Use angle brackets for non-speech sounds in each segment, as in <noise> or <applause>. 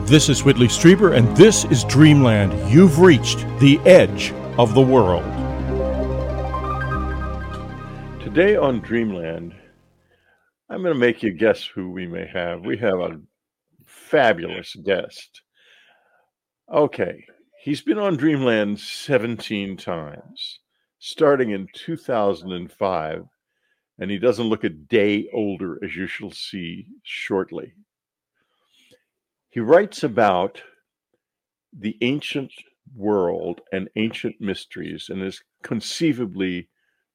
This is Whitley Strieber, and this is Dreamland. You've reached the edge of the world. Today on Dreamland, I'm going to make you guess who we may have. We have a fabulous guest. Okay, he's been on Dreamland 17 times, starting in 2005, and he doesn't look a day older, as you shall see shortly. He writes about the ancient world and ancient mysteries and is conceivably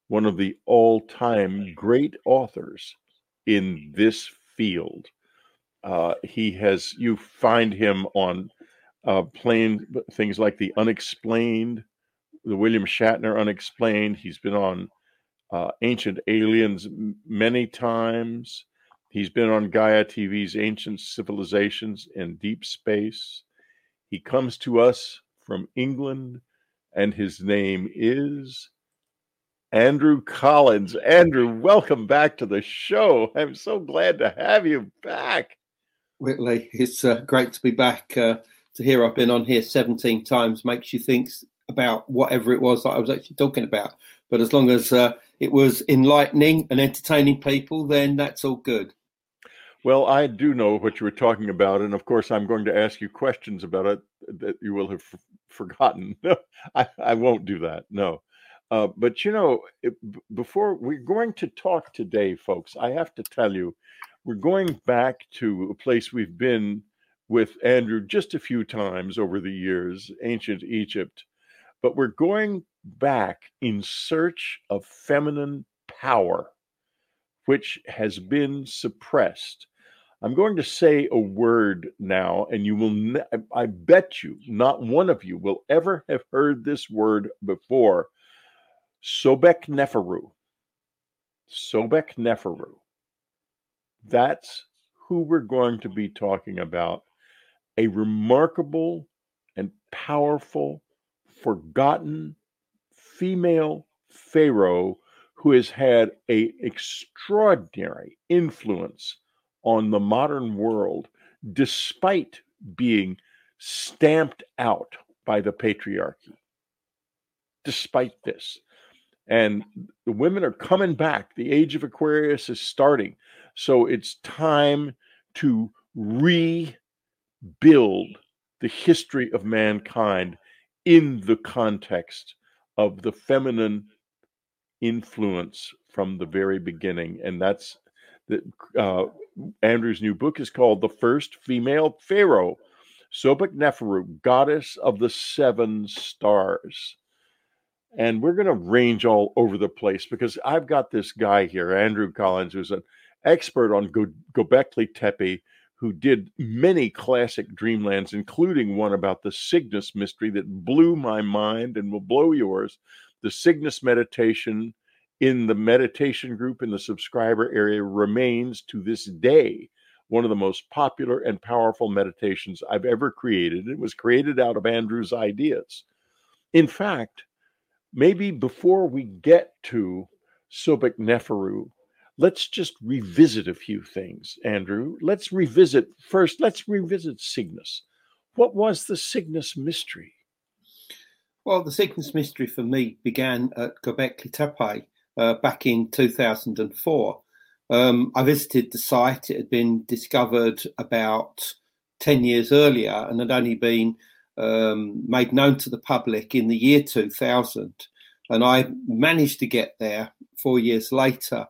one of the all time great authors in this field. Uh, he has, you find him on uh, playing things like The Unexplained, the William Shatner Unexplained. He's been on uh, Ancient Aliens many times. He's been on Gaia TV's Ancient Civilizations in Deep Space. He comes to us from England, and his name is Andrew Collins. Andrew, welcome back to the show. I'm so glad to have you back. Whitley, it's uh, great to be back. Uh, to hear I've been on here 17 times makes you think about whatever it was that I was actually talking about. But as long as uh, it was enlightening and entertaining people, then that's all good. Well, I do know what you were talking about, and of course, I'm going to ask you questions about it that you will have f- forgotten. <laughs> I, I won't do that. No. Uh, but you know, it, before we're going to talk today, folks, I have to tell you, we're going back to a place we've been with Andrew just a few times over the years, ancient Egypt. But we're going back in search of feminine power, which has been suppressed. I'm going to say a word now, and you will, ne- I bet you, not one of you will ever have heard this word before Sobek Neferu. Sobek Neferu. That's who we're going to be talking about. A remarkable and powerful, forgotten female pharaoh who has had a extraordinary influence on the modern world despite being stamped out by the patriarchy despite this and the women are coming back. The age of Aquarius is starting. So it's time to rebuild the history of mankind in the context of the feminine influence from the very beginning. And that's the uh, Andrew's new book is called The First Female Pharaoh, Sobek Neferu, Goddess of the Seven Stars and we're going to range all over the place because I've got this guy here, Andrew Collins, who's an expert on Go- Gobekli Tepe, who did many classic dreamlands, including one about the Cygnus mystery that blew my mind and will blow yours. The Cygnus meditation in the meditation group in the subscriber area remains to this day one of the most popular and powerful meditations I've ever created. It was created out of Andrew's ideas. In fact, maybe before we get to Sobek Neferu, let's just revisit a few things, Andrew. Let's revisit first, let's revisit Cygnus. What was the Cygnus mystery? Well, the Cygnus mystery for me began at Göbekli Tepe uh, back in 2004. Um, I visited the site. It had been discovered about 10 years earlier and had only been um, made known to the public in the year 2000. And I managed to get there four years later.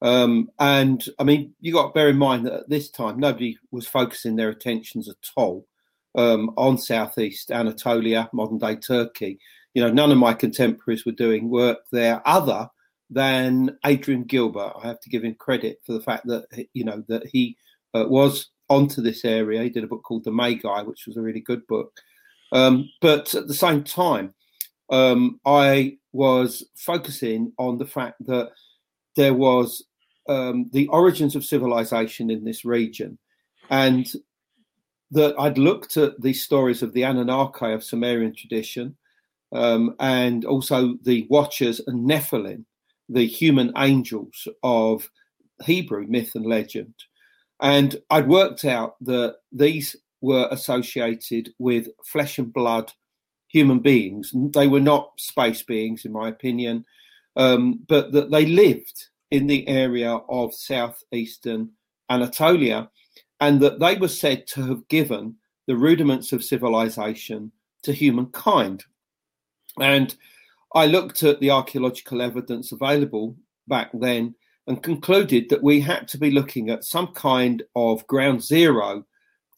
Um, and I mean, you got to bear in mind that at this time, nobody was focusing their attentions at all um, on Southeast Anatolia, modern day Turkey. You know, none of my contemporaries were doing work there other than Adrian Gilbert. I have to give him credit for the fact that, you know, that he uh, was onto this area. He did a book called The Magi, which was a really good book. Um, but at the same time, um, I was focusing on the fact that there was um, the origins of civilization in this region, and that I'd looked at the stories of the Anunnaki of Sumerian tradition, um, and also the Watchers and Nephilim, the human angels of Hebrew myth and legend. And I'd worked out that these were associated with flesh and blood human beings. They were not space beings, in my opinion, um, but that they lived in the area of southeastern Anatolia, and that they were said to have given the rudiments of civilization to humankind. And I looked at the archaeological evidence available back then and concluded that we had to be looking at some kind of ground zero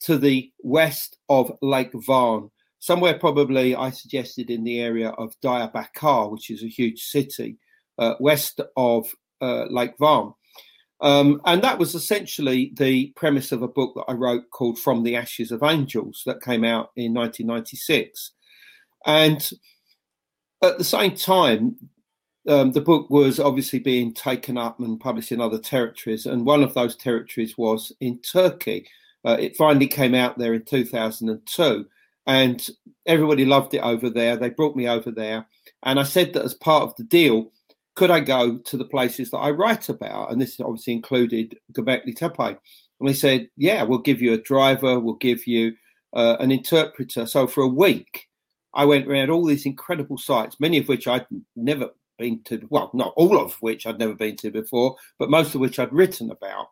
to the west of Lake Van, somewhere probably I suggested in the area of Diyarbakir, which is a huge city uh, west of uh, Lake Van. Um, and that was essentially the premise of a book that I wrote called From the Ashes of Angels that came out in 1996. And at the same time, um, the book was obviously being taken up and published in other territories, and one of those territories was in Turkey. Uh, it finally came out there in 2002, and everybody loved it over there. They brought me over there, and I said that as part of the deal, could I go to the places that I write about? And this obviously included Göbekli Tepe. And they said, yeah, we'll give you a driver, we'll give you uh, an interpreter. So for a week, I went around all these incredible sites, many of which I'd never been to, well, not all of which I'd never been to before, but most of which I'd written about.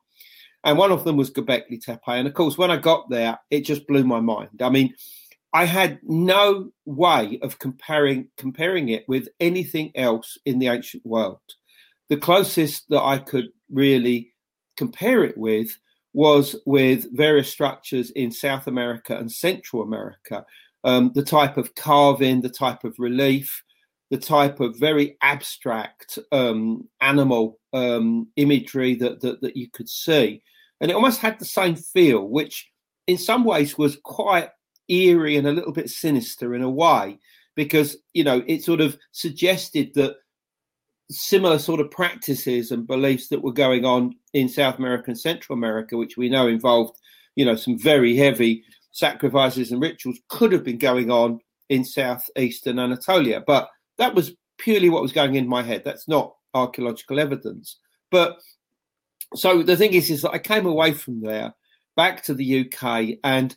And one of them was Göbekli Tepe. And of course, when I got there, it just blew my mind. I mean, I had no way of comparing comparing it with anything else in the ancient world. The closest that I could really compare it with was with various structures in South America and Central America. Um, the type of carving, the type of relief, the type of very abstract um, animal um, imagery that, that, that you could see, and it almost had the same feel, which in some ways was quite eerie and a little bit sinister in a way because you know it sort of suggested that similar sort of practices and beliefs that were going on in South America and Central America, which we know involved, you know, some very heavy sacrifices and rituals, could have been going on in southeastern Anatolia. But that was purely what was going in my head. That's not archaeological evidence. But so the thing is, is that I came away from there back to the UK and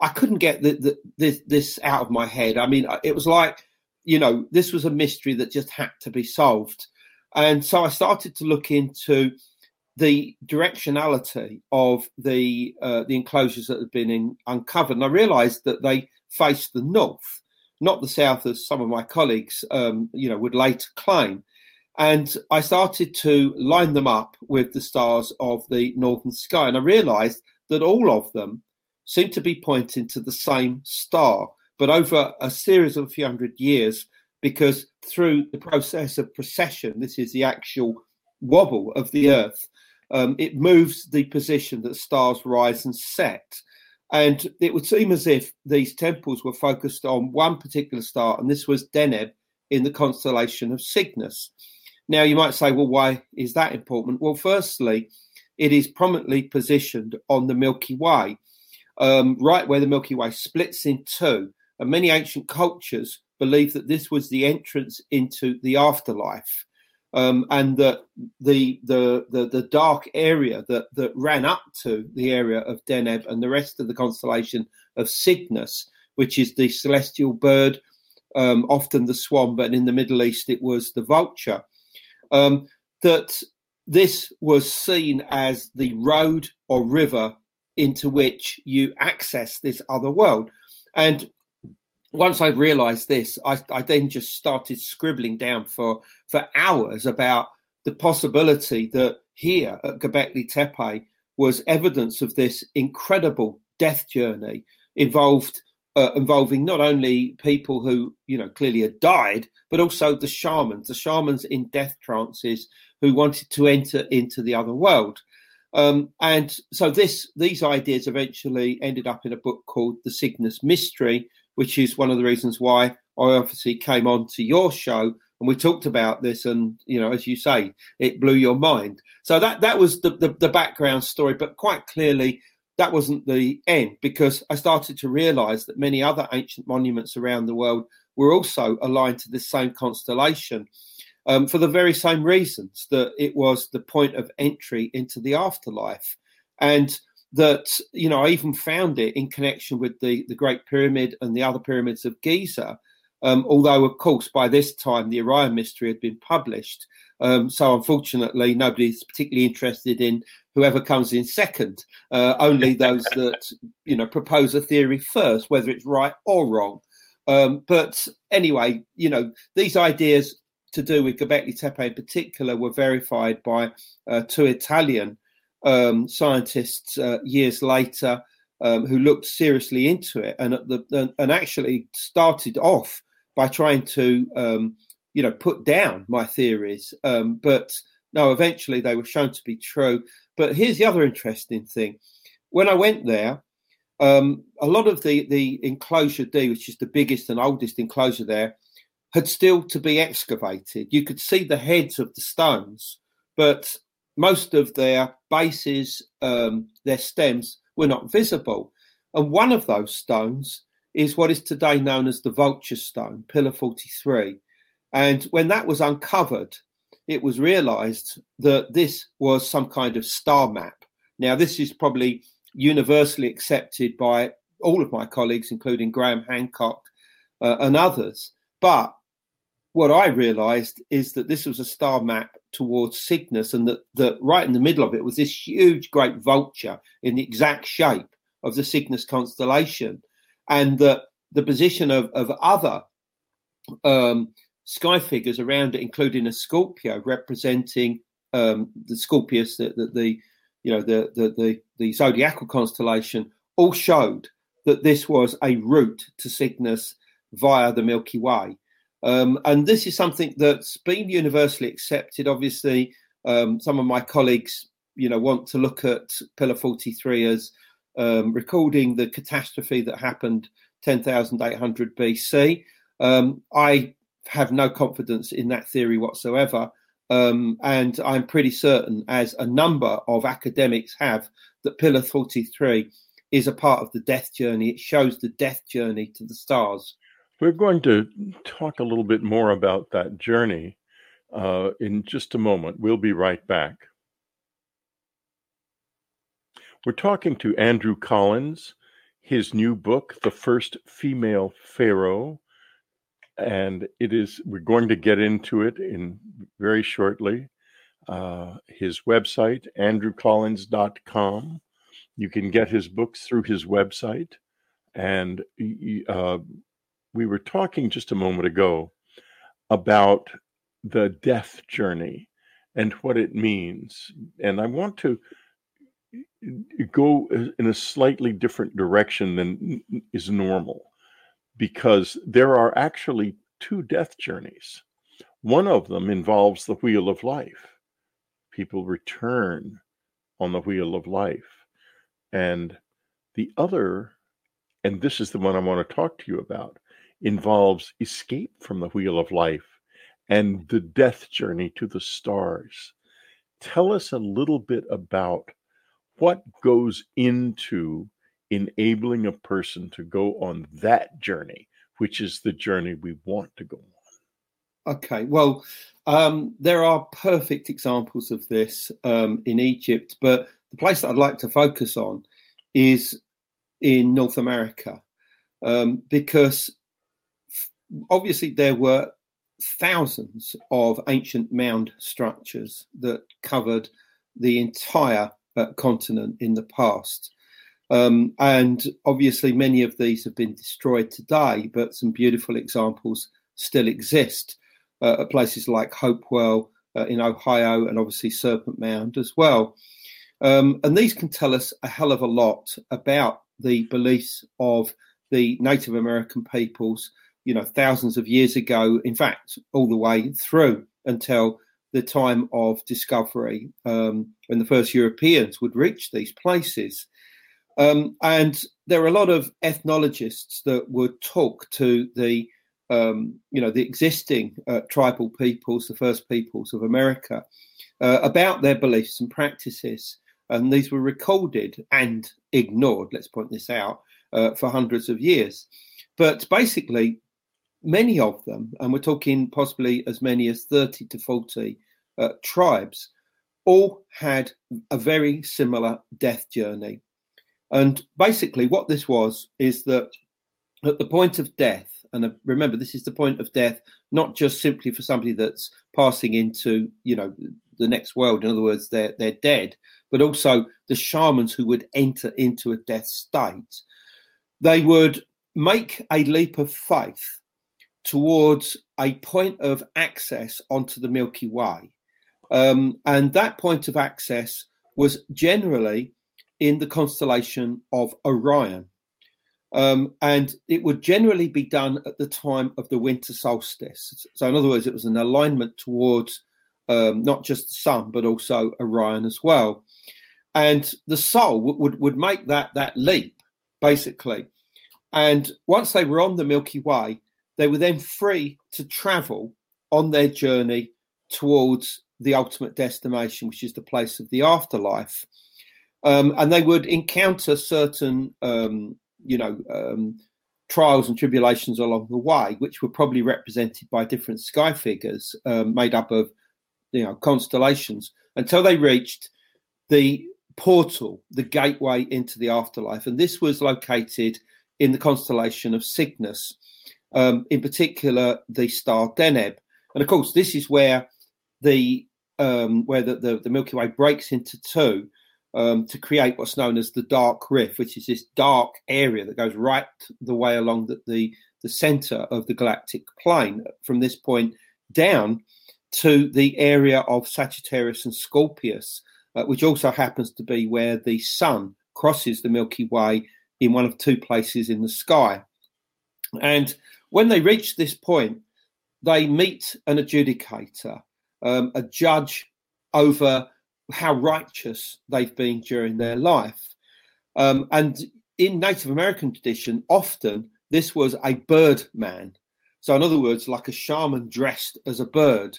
I couldn't get the, the, this, this out of my head. I mean, it was like, you know, this was a mystery that just had to be solved. And so I started to look into the directionality of the uh, the enclosures that had been in, uncovered, and I realised that they faced the north, not the south, as some of my colleagues, um, you know, would later claim. And I started to line them up with the stars of the northern sky, and I realised that all of them seem to be pointing to the same star, but over a series of a few hundred years, because through the process of precession, this is the actual wobble of the Earth, um, it moves the position that stars rise and set. And it would seem as if these temples were focused on one particular star, and this was Deneb in the constellation of Cygnus. Now, you might say, well, why is that important? Well, firstly, it is prominently positioned on the Milky Way, um, right where the Milky Way splits in two. And many ancient cultures believe that this was the entrance into the afterlife. Um, and that the, the the the dark area that that ran up to the area of Deneb and the rest of the constellation of Cygnus, which is the celestial bird, um, often the swan, but in the Middle East it was the vulture. Um, that this was seen as the road or river into which you access this other world. And once I realized this, I, I, then just started scribbling down for, for hours about the possibility that here at Göbekli Tepe was evidence of this incredible death journey involved uh, involving not only people who you know clearly had died, but also the shamans, the shamans in death trances who wanted to enter into the other world. Um, and so this these ideas eventually ended up in a book called The Cygnus Mystery, which is one of the reasons why I obviously came on to your show and we talked about this and you know as you say it blew your mind so that that was the, the, the background story but quite clearly that wasn't the end because i started to realize that many other ancient monuments around the world were also aligned to this same constellation um, for the very same reasons that it was the point of entry into the afterlife. And that you know I even found it in connection with the the Great Pyramid and the other pyramids of Giza. Um, although, of course, by this time the Orion mystery had been published, um, so unfortunately nobody's particularly interested in whoever comes in second. Uh, only <laughs> those that you know propose a theory first, whether it's right or wrong. Um, but anyway, you know these ideas to do with Göbekli Tepe in particular were verified by uh, two Italian um, scientists uh, years later um, who looked seriously into it and the, and actually started off by trying to um, you know put down my theories. Um, but no eventually they were shown to be true. But here's the other interesting thing. When i went there um, a lot of the the enclosure d which is the biggest and oldest enclosure there had still to be excavated. You could see the heads of the stones but most of their bases, um, their stems, were not visible. And one of those stones is what is today known as the Vulture Stone, Pillar 43. And when that was uncovered, it was realized that this was some kind of star map. Now, this is probably universally accepted by all of my colleagues, including Graham Hancock uh, and others. But what I realized is that this was a star map towards Cygnus, and that, that right in the middle of it was this huge, great vulture in the exact shape of the Cygnus constellation, and that the position of, of other um, sky figures around it, including a Scorpio representing um, the Scorpius, the, the, the, you know the, the the the zodiacal constellation, all showed that this was a route to Cygnus via the Milky Way. Um, and this is something that's been universally accepted. Obviously, um, some of my colleagues, you know, want to look at Pillar 43 as um, recording the catastrophe that happened 10,800 BC. Um, I have no confidence in that theory whatsoever. Um, and I'm pretty certain, as a number of academics have, that Pillar 43 is a part of the death journey. It shows the death journey to the stars. We're going to talk a little bit more about that journey uh, in just a moment. We'll be right back. We're talking to Andrew Collins, his new book, The First Female Pharaoh. And it is, we're going to get into it in very shortly. Uh, his website, andrewcollins.com. You can get his books through his website. And uh, we were talking just a moment ago about the death journey and what it means. And I want to go in a slightly different direction than is normal because there are actually two death journeys. One of them involves the wheel of life. People return on the wheel of life. And the other, and this is the one I want to talk to you about, involves escape from the wheel of life and the death journey to the stars. Tell us a little bit about what goes into enabling a person to go on that journey, which is the journey we want to go on. Okay, well, um, there are perfect examples of this um, in Egypt, but the place that I'd like to focus on is in North America um, because obviously there were thousands of ancient mound structures that covered the entire uh, continent in the past. Um, and obviously, many of these have been destroyed today, but some beautiful examples still exist uh, at places like Hopewell uh, in Ohio and obviously Serpent Mound as well. Um, and these can tell us a hell of a lot about the beliefs of the Native American peoples you know, thousands of years ago, in fact, all the way through until the time of discovery um, when the first Europeans would reach these places. Um, and there are a lot of ethnologists that would talk to the, um, you know, the existing uh, tribal peoples, the first peoples of America, uh, about their beliefs and practices. And these were recorded and ignored, let's point this out, uh, for hundreds of years. But basically, many of them, and we're talking possibly as many as 30 to 40 uh, tribes, all had a very similar death journey. And basically, what this was is that at the point of death, and uh, remember, this is the point of death, not just simply for somebody that's passing into, you know, the next world. In other words, they're they're dead, but also the shamans who would enter into a death state. They would make a leap of faith towards a point of access onto the Milky Way. Um, and that point of access was generally in the constellation of Orion. Um, and it would generally be done at the time of the winter solstice. So, in other words, it was an alignment towards um, not just the sun, but also Orion as well. And the soul would, would, would make that, that leap, basically. And once they were on the Milky Way, they were then free to travel on their journey towards the ultimate destination, which is the place of the afterlife. Um, and they would encounter certain, um, you know, um, trials and tribulations along the way, which were probably represented by different sky figures um, made up of, you know, constellations, until they reached the portal, the gateway into the afterlife. And this was located in the constellation of Cygnus, um, in particular the star Deneb. And of course, this is where the um, where the, the, the, Milky Way breaks into two um, to create what's known as the dark rift, which is this dark area that goes right the way along the, the, the center of the galactic plane from this point down to the area of Sagittarius and Scorpius, uh, which also happens to be where the sun crosses the Milky Way in one of two places in the sky. And when they reach this point, they meet an adjudicator, um, a judge over how righteous they've been during their life. Um, and in Native American tradition, often this was a bird man. So, in other words, like a shaman dressed as a bird.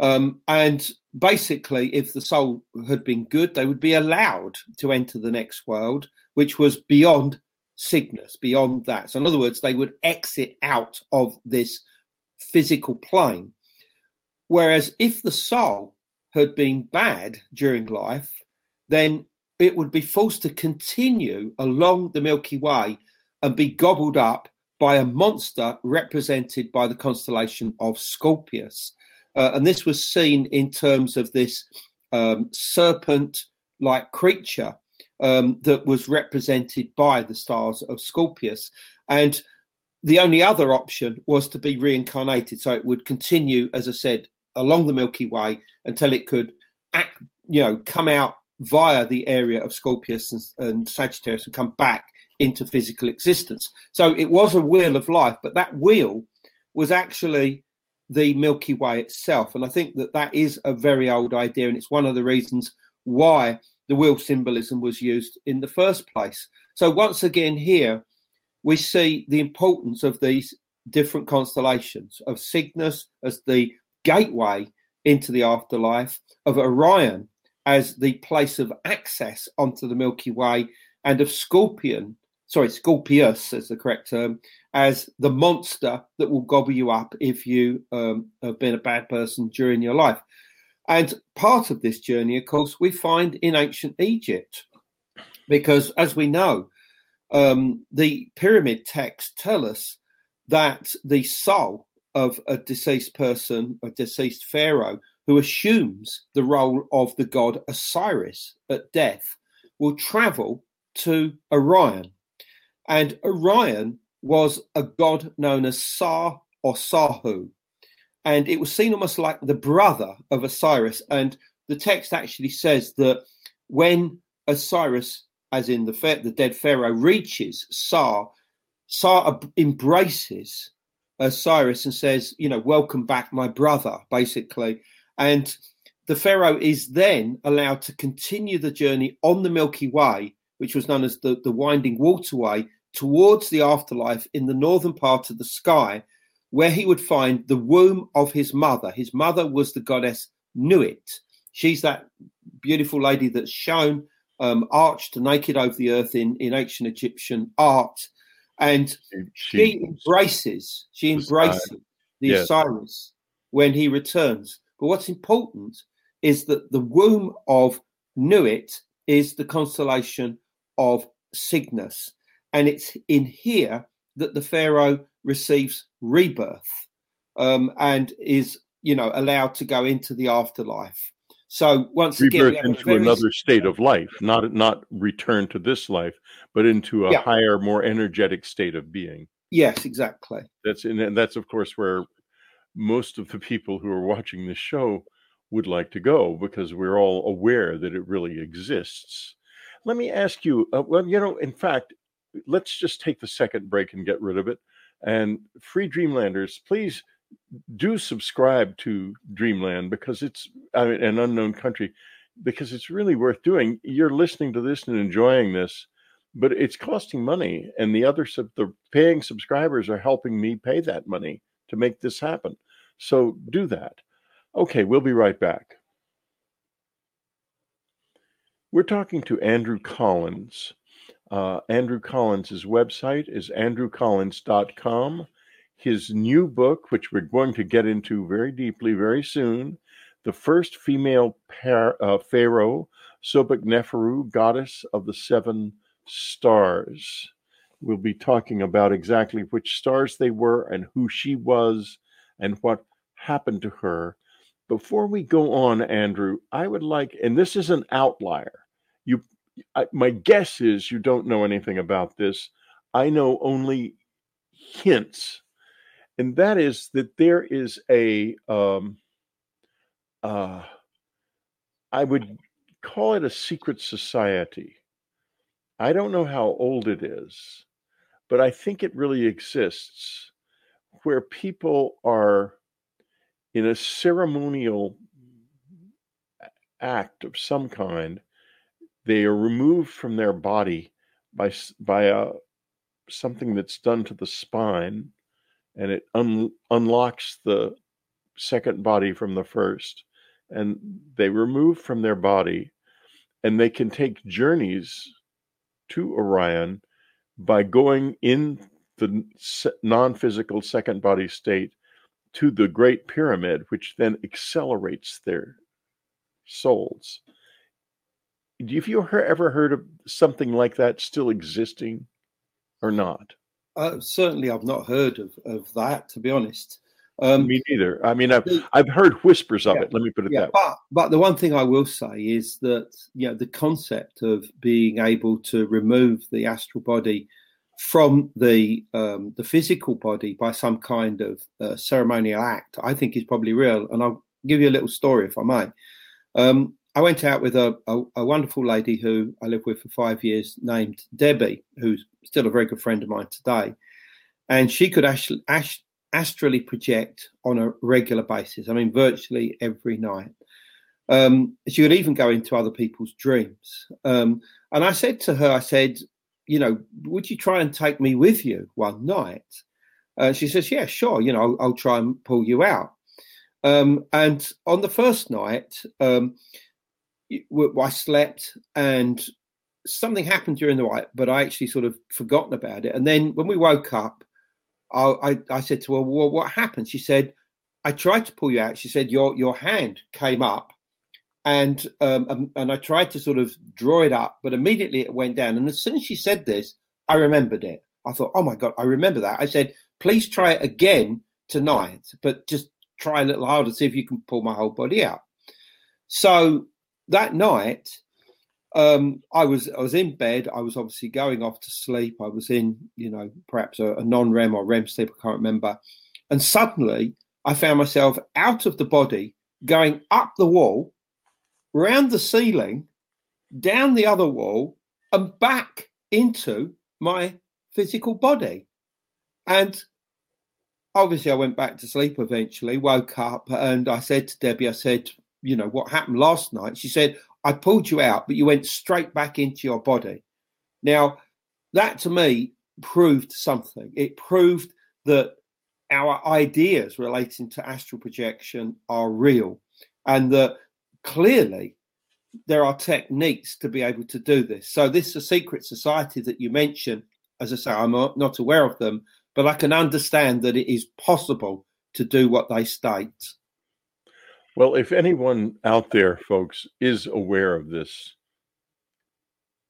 Um, and basically, if the soul had been good, they would be allowed to enter the next world, which was beyond Cygnus, beyond that. So, in other words, they would exit out of this physical plane. Whereas if the soul had been bad during life, then it would be forced to continue along the Milky Way and be gobbled up by a monster represented by the constellation of Scorpius. Uh, and this was seen in terms of this um, serpent like creature um, that was represented by the stars of Scorpius. And the only other option was to be reincarnated. So it would continue, as I said, along the Milky Way until it could act, you know, come out via the area of Scorpius and, and Sagittarius and come back into physical existence. So it was a wheel of life, but that wheel was actually the Milky Way itself. And I think that that is a very old idea, and it's one of the reasons why the wheel symbolism was used in the first place. So once again, here we see the importance of these different constellations of Cygnus as the gateway into the afterlife, of Orion as the place of access onto the Milky Way, and of Scorpion, sorry, Scorpius is the correct term, as the monster that will gobble you up if you um, have been a bad person during your life. And part of this journey, of course, we find in ancient Egypt, because as we know, um, the pyramid texts tell us that the soul of a deceased person, a deceased pharaoh, who assumes the role of the god Osiris at death, will travel to Orion. And Orion was a god known as Sa or Sahu and it was seen almost like the brother of Osiris. And the text actually says that when Osiris, as in the the dead pharaoh, reaches Sa, Sa embraces Osiris and says, "You know, welcome back, my brother," basically. And the pharaoh is then allowed to continue the journey on the Milky Way, which was known as the, the winding waterway, towards the afterlife in the northern part of the sky, where he would find the womb of his mother. His mother was the goddess Nuit. She's that beautiful lady that's shown um, arched naked over the earth in, in ancient Egyptian art. And she, she embraces, she embraces the yes. Osiris when he returns. But what's important is that the womb of Nuit is the constellation of Cygnus, and it's in here that the pharaoh receives rebirth um, and is, you know, allowed to go into the afterlife. So once rebirth again, into another state of life, not not return to this life, but into a yeah. higher, more energetic state of being. Yes, exactly. That's and that's of course where most of the people who are watching this show would like to go because we're all aware that it really exists. Let me ask you, uh, well, you know, in fact, let's just take the second break and get rid of it. And free Dreamlanders, please do subscribe to Dreamland because it's I mean, an unknown country because it's really worth doing. You're listening to this and enjoying this, but it's costing money, and the other sub the paying subscribers are helping me pay that money to make this happen. So do that. Okay, we'll be right back. We're talking to Andrew Collins. Uh, Andrew Collins' website is andrewcollins.com. His new book, which we're going to get into very deeply very soon, The First Female par- uh, Pharaoh, Sobek Neferu, Goddess of the Seven Stars. We'll be talking about exactly which stars they were and who she was and what happened to her. Before we go on, Andrew, I would like, and this is an outlier. You, I, my guess is you don't know anything about this. I know only hints and that is that there is a um, uh, I would call it a secret society. I don't know how old it is, but I think it really exists where people are in a ceremonial act of some kind. They are removed from their body by by a uh, something that's done to the spine and it un- unlocks the second body from the first and they remove from their body and they can take journeys to Orion by going in the non-physical second body state to the great pyramid which then accelerates their souls have you ever heard of something like that still existing or not uh, certainly, I've not heard of, of that, to be honest. Um, Me neither. I mean, I've, I've heard whispers of yeah, it. Let me put it yeah, that way. But, but the one thing I will say is that you know the concept of being able to remove the astral body from the um, the physical body by some kind of uh, ceremonial act, I think is probably real. And I'll give you a little story, if I may. Um, I went out with a, a, a, wonderful lady who I lived with for five years, named Debbie, who's still a very good friend of mine today. And she could actually astrally project on a regular basis. I mean, virtually every night. Um, she would even go into other people's dreams. Um, and I said to her, I said, you know, would you try and take me with you one night? Uh, she says, yeah, sure. You know, I'll, I'll try and pull you out. Um, and on the first night, um, I slept and something happened during the night, but I actually sort of forgotten about it. And then when we woke up, I, I, I said to her, "Well, what happened?" She said, "I tried to pull you out." She said, "Your your hand came up, and um, and, and I tried to sort of draw it up, but immediately it went down." And as soon as she said this, I remembered it. I thought, "Oh my god, I remember that." I said, "Please try it again tonight, but just try a little harder, see if you can pull my whole body out." So that night, um, I was I was in bed. I was obviously going off to sleep. I was in, you know, perhaps a, a non-REM or REM sleep. I can't remember. And suddenly, I found myself out of the body, going up the wall, round the ceiling, down the other wall, and back into my physical body. And obviously, I went back to sleep eventually. Woke up, and I said to Debbie, I said, you know, what happened last night? She said, I pulled you out, but you went straight back into your body. Now, that to me proved something. It proved that our ideas relating to astral projection are real and that clearly there are techniques to be able to do this. So, this is a secret society that you mentioned. As I say, I'm not aware of them, but I can understand that it is possible to do what they state. Well, if anyone out there, folks, is aware of this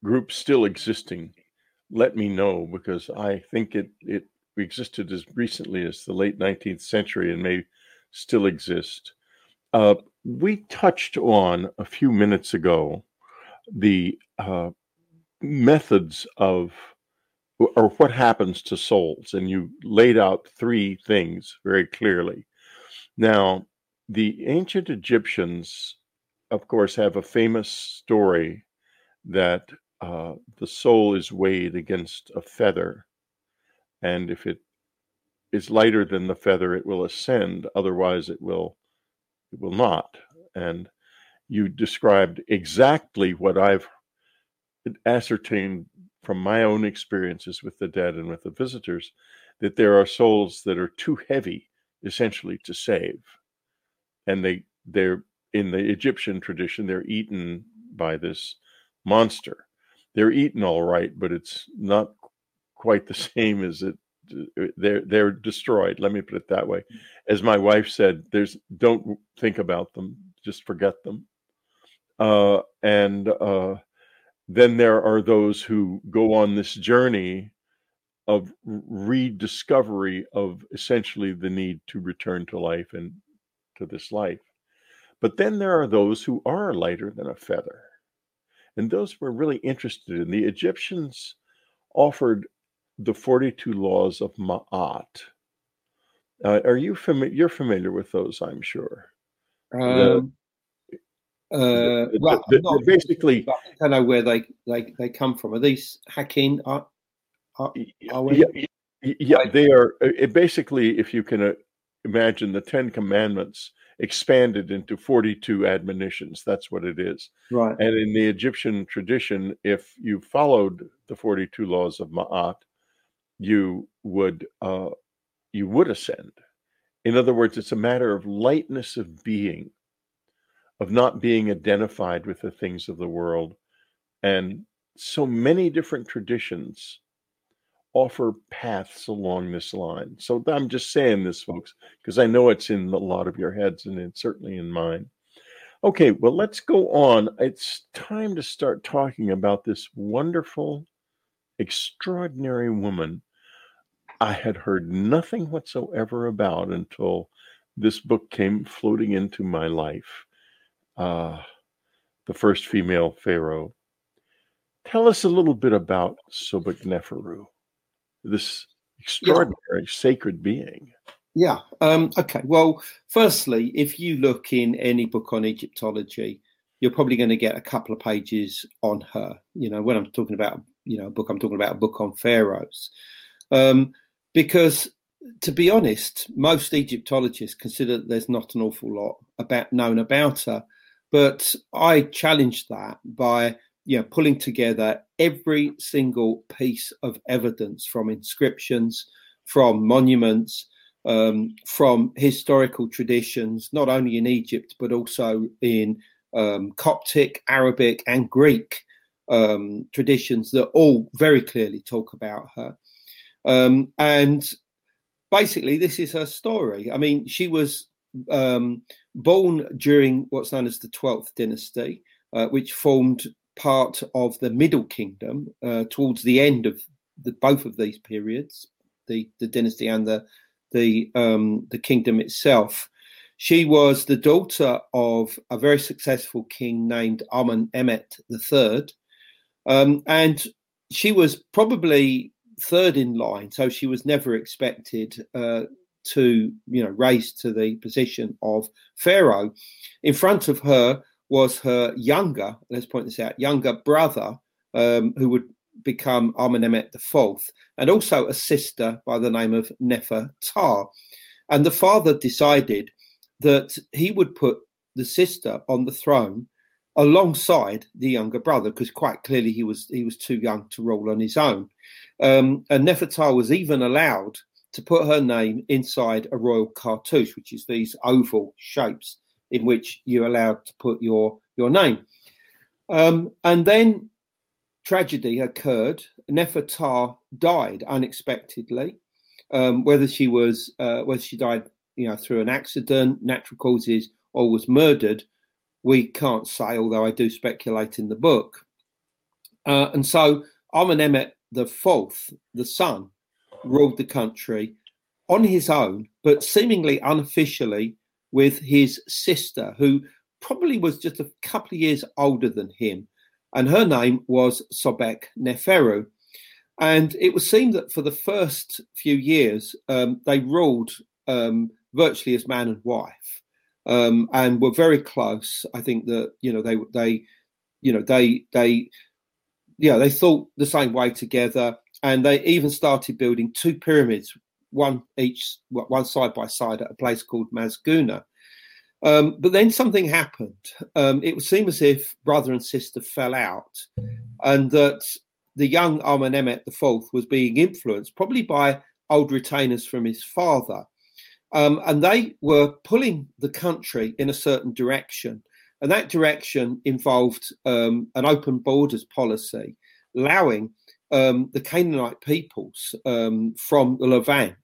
group still existing, let me know because I think it it existed as recently as the late 19th century and may still exist. Uh, we touched on a few minutes ago the uh, methods of or what happens to souls, and you laid out three things very clearly. Now, the ancient Egyptians, of course, have a famous story that uh, the soul is weighed against a feather, and if it is lighter than the feather, it will ascend. Otherwise, it will it will not. And you described exactly what I've ascertained from my own experiences with the dead and with the visitors that there are souls that are too heavy essentially to save and they they're in the egyptian tradition they're eaten by this monster. They're eaten all right but it's not quite the <laughs> same as it they're they're destroyed let me put it that way. As my wife said there's don't think about them just forget them. Uh, and uh, then there are those who go on this journey of rediscovery of essentially the need to return to life and to this life. But then there are those who are lighter than a feather. And those we're really interested in. The Egyptians offered the 42 laws of Ma'at. Uh, are you familiar? You're familiar with those, I'm sure. Um, uh, well, not, basically, I don't know where they, they, they come from. Are these Hakim? Are, are, are yeah, yeah, they are. Uh, it basically, if you can uh, imagine the Ten Commandments expanded into 42 admonitions. That's what it is. Right. And in the Egyptian tradition, if you followed the 42 laws of Ma'at, you would uh, you would ascend. In other words, it's a matter of lightness of being of not being identified with the things of the world. And so many different traditions offer paths along this line. So I'm just saying this, folks, because I know it's in a lot of your heads and it's certainly in mine. Okay, well, let's go on. It's time to start talking about this wonderful, extraordinary woman I had heard nothing whatsoever about until this book came floating into my life uh, the first female pharaoh. Tell us a little bit about Sobek Neferu, this extraordinary yeah. sacred being. Yeah. Um, okay. Well, firstly, if you look in any book on Egyptology, you're probably going to get a couple of pages on her. You know, when I'm talking about you know a book, I'm talking about a book on pharaohs, um, because to be honest, most Egyptologists consider that there's not an awful lot about known about her. But I challenged that by you know, pulling together every single piece of evidence from inscriptions, from monuments, um, from historical traditions, not only in Egypt, but also in um, Coptic, Arabic, and Greek um, traditions that all very clearly talk about her. Um, and basically, this is her story. I mean, she was um, born during what's known as the 12th dynasty, uh, which formed part of the Middle Kingdom uh, towards the end of the, both of these periods, the, the dynasty and the the um, the kingdom itself. She was the daughter of a very successful king named Amenemhet III, um, and she was probably third in line, so she was never expected uh, to you know raised to the position of pharaoh. In front of her was her younger, let's point this out, younger brother, um, who would become Amenemhet IV, and also a sister by the name of Neferuptah. And the father decided that he would put the sister on the throne alongside the younger brother, because quite clearly he was he was too young to rule on his own. Um, and Neferuptah was even allowed to put her name inside a royal cartouche, which is these oval shapes in which you're allowed to put your your name. Um, and then tragedy occurred. Neferuptah died unexpectedly. Um, whether she was uh, whether she died, you know, through an accident, natural causes, or was murdered, we can't say. Although I do speculate in the book. Uh, and so Amenemhet the fourth, the son, ruled the country on his own, but seemingly unofficially with his sister, who probably was just a couple of years older than him. And her name was Sobek Neferu. And it was seen that for the first few years, um, they ruled um, virtually as man and wife, um, and were very close. I think that you know they they, you know they they, yeah they thought the same way together, and they even started building two pyramids, one each one side by side at a place called Mazghuna. Um, but then something happened. Um, it would seem as if brother and sister fell out, and that the young Amenemhet IV was being influenced probably by old retainers from his father. Um, and they were pulling the country in a certain direction. And that direction involved um, an open borders policy, allowing um, the Canaanite peoples um, from the Levant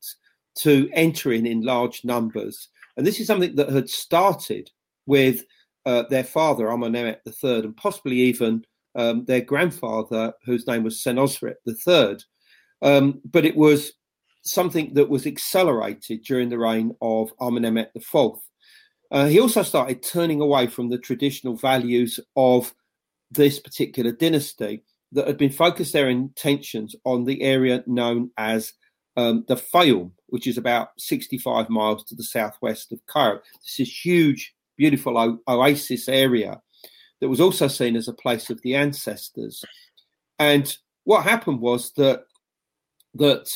to enter in large numbers. And this is something that had started with uh, their father, Amenemhet III, and possibly even um, their grandfather, whose name was Senusret III. Um, but it was something that was accelerated during the reign of Amenemhet IV. Uh, he also started turning away from the traditional values of this particular dynasty that had been focused their intentions on the area known as um, the Fayum, which is about 65 miles to the southwest of Cairo. This is huge, beautiful o- oasis area that was also seen as a place of the ancestors. And what happened was that that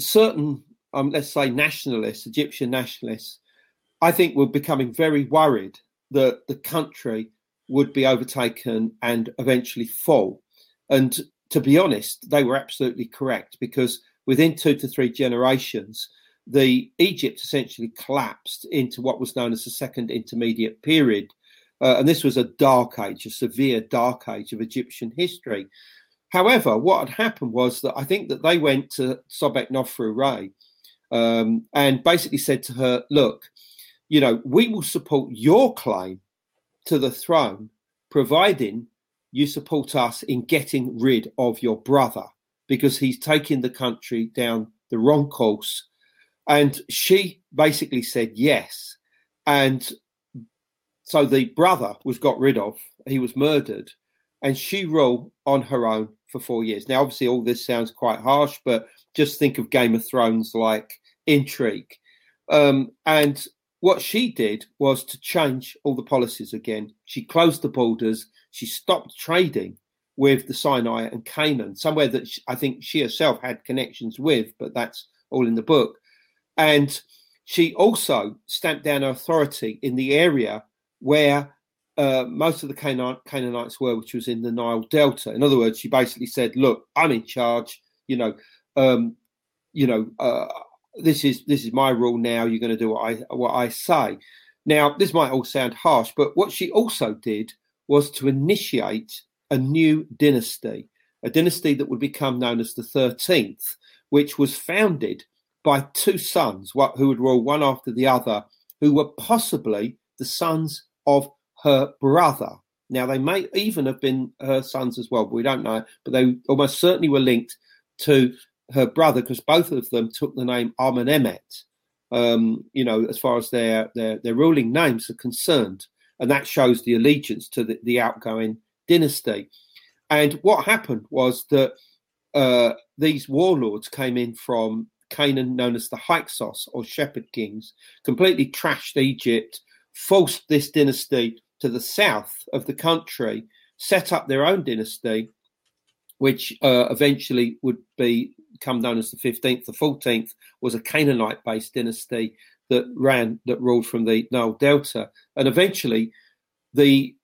certain, um, let's say, nationalists, Egyptian nationalists, I think were becoming very worried that the country would be overtaken and eventually fall. And to be honest, they were absolutely correct because within two to three generations, the Egypt essentially collapsed into what was known as the second intermediate period, uh, and this was a dark age, a severe dark age of Egyptian history. However, what had happened was that I think that they went to Sobek Nofru Ray um, and basically said to her, look, you know, we will support your claim to the throne, providing you support us in getting rid of your brother because he's taking the country down the wrong course. And she basically said yes. And so the brother was got rid of, he was murdered, and she ruled on her own for four years. Now, obviously, all this sounds quite harsh, but just think of Game of Thrones like intrigue. Um, and what she did was to change all the policies again. She closed the borders, she stopped trading with the Sinai and Canaan, somewhere that I think she herself had connections with, but that's all in the book. And she also stamped down authority in the area where uh, most of the Canaan- Canaanites were, which was in the Nile Delta. In other words, she basically said, "Look, I'm in charge. You know, um, you know, uh, this is this is my rule now. You're going to do what I what I say." Now, this might all sound harsh, but what she also did was to initiate a new dynasty, a dynasty that would become known as the Thirteenth, which was founded by two sons, who would rule one after the other, who were possibly the sons of her brother. Now, they may even have been her sons as well, but we don't know. But they almost certainly were linked to her brother because both of them took the name Amenemhet, um, you know, as far as their, their, their ruling names are concerned. And that shows the allegiance to the, the outgoing dynasty. And what happened was that uh, these warlords came in from Canaan, known as the Hyksos or Shepherd Kings, completely trashed Egypt, forced this dynasty to the south of the country, set up their own dynasty, which uh, eventually would be become known as the 15th. The 14th was a Canaanite based dynasty that ran, that ruled from the Nile Delta. And eventually, the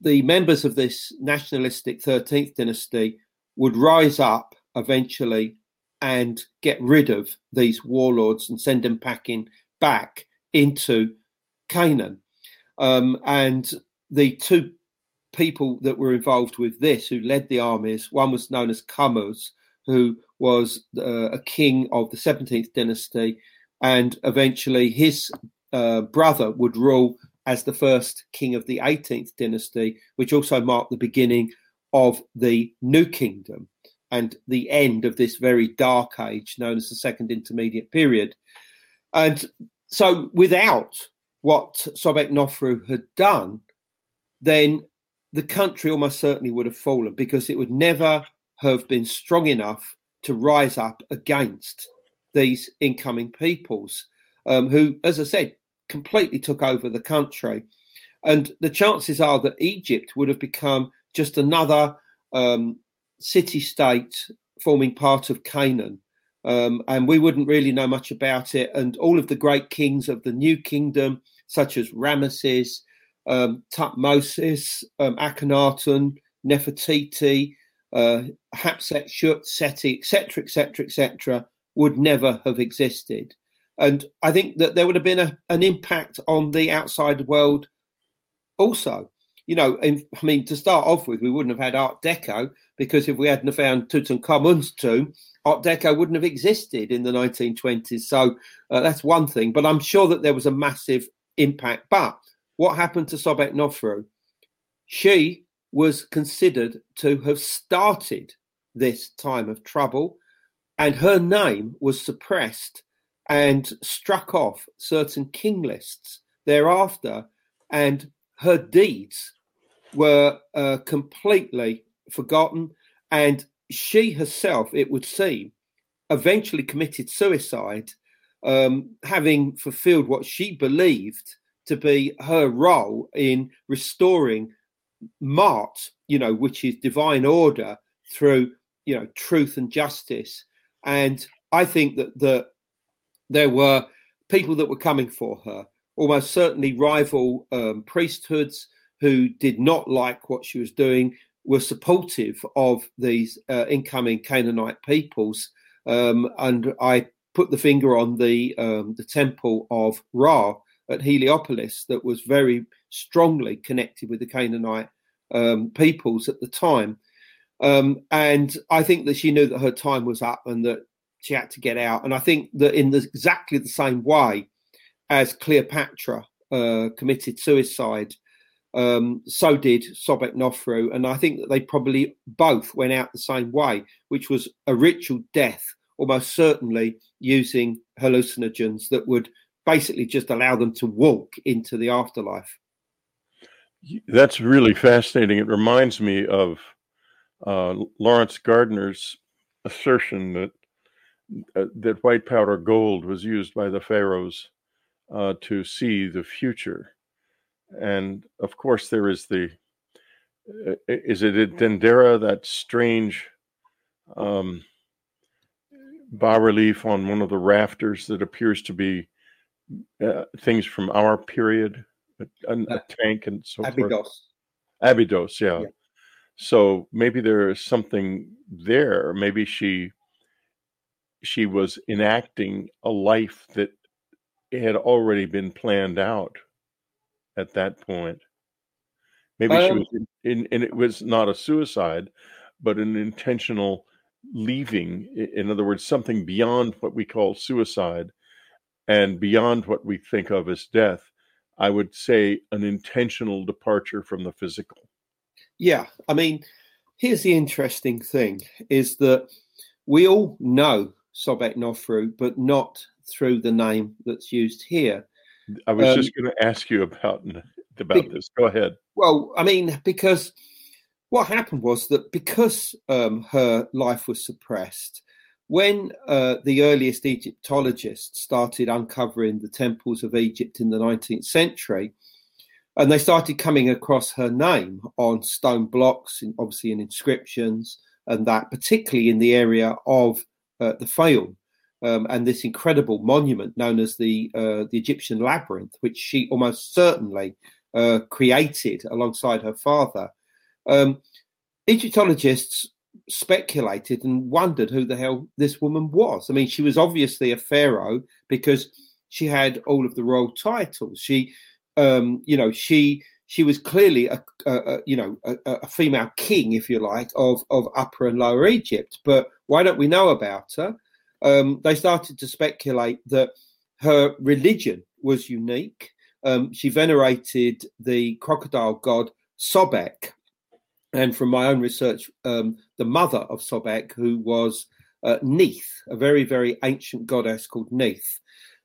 the members of this nationalistic 13th dynasty would rise up eventually and get rid of these warlords and send them packing back into Canaan. Um, and the two people that were involved with this, who led the armies, one was known as Kamose, who was uh, a king of the 17th dynasty, and eventually his uh, brother would rule as the first king of the 18th dynasty, which also marked the beginning of the New Kingdom. and the end of this very dark age known as the Second Intermediate Period. And so, without what Sobek Nofru had done, then the country almost certainly would have fallen because it would never have been strong enough to rise up against these incoming peoples um, who, as I said, completely took over the country. And the chances are that Egypt would have become just another um, city state forming part of Canaan. Um, and we wouldn't really know much about it. And all of the great kings of the new kingdom, such as Ramesses, um, Tutmosis, um, Akhenaten, Nefertiti, uh, Hatshepsut, Seti, etc., etc., etc., would never have existed. And I think that there would have been a, an impact on the outside world also. You know, in, I mean, to start off with, we wouldn't have had Art Deco because if we hadn't found Tutankhamun's tomb, Art Deco wouldn't have existed in the 1920s. So uh, that's one thing. But I'm sure that there was a massive impact. But what happened to Sobek Nofru? She was considered to have started this time of trouble, and her name was suppressed and struck off certain king lists thereafter, and her deeds were uh, completely forgotten. And she herself, it would seem, eventually committed suicide, um, having fulfilled what she believed to be her role in restoring Ma'at, you know, which is divine order through, you know, truth and justice. And I think that the there were people that were coming for her, almost certainly rival um, priesthoods who did not like what she was doing, were supportive of these uh, incoming Canaanite peoples. Um, and I put the finger on the um, the temple of Ra at Heliopolis that was very strongly connected with the Canaanite um, peoples at the time. Um, and I think that she knew that her time was up and that she had to get out. And I think that in the, exactly the same way as Cleopatra uh, committed suicide, um, so did Sobek Nofru. And I think that they probably both went out the same way, which was a ritual death, almost certainly using hallucinogens that would basically just allow them to walk into the afterlife. That's really fascinating. It reminds me of uh, Laurence Gardner's assertion that uh, that white powder gold was used by the pharaohs uh, to see the future. And of course, there is the uh, is it at Dendera that strange um, bas relief on one of the rafters that appears to be uh, things from our period, a, a, tank and so Abydos. forth. Abydos, yeah. yeah. So maybe there is something there. Maybe she she was enacting a life that had already been planned out at that point. Maybe um, she was in, and it was not a suicide, but an intentional leaving. In other words, something beyond what we call suicide and beyond what we think of as death. I would say an intentional departure from the physical. Yeah. I mean, here's the interesting thing is that we all know Sobek Nofru, but not through the name that's used here. I was um, just going to ask you about about be, this. Go ahead. Well, I mean, because what happened was that because um, her life was suppressed, when uh, the earliest Egyptologists started uncovering the temples of Egypt in the 19th century, and they started coming across her name on stone blocks, and obviously in inscriptions, and that particularly in the area of uh, the Fayum, um, and this incredible monument known as the uh, the Egyptian labyrinth, which she almost certainly uh, created alongside her father. Um, Egyptologists speculated and wondered who the hell this woman was. I mean, she was obviously a pharaoh because she had all of the royal titles. She, um, you know, she she was clearly a, a, a you know a, a, female king, if you like, of of Upper and Lower Egypt. But why don't we know about her? Um, they started to speculate that her religion was unique. Um, she venerated the crocodile god Sobek, and from my own research, um, the mother of Sobek, who was uh, Neith, a very, very ancient goddess called Neith.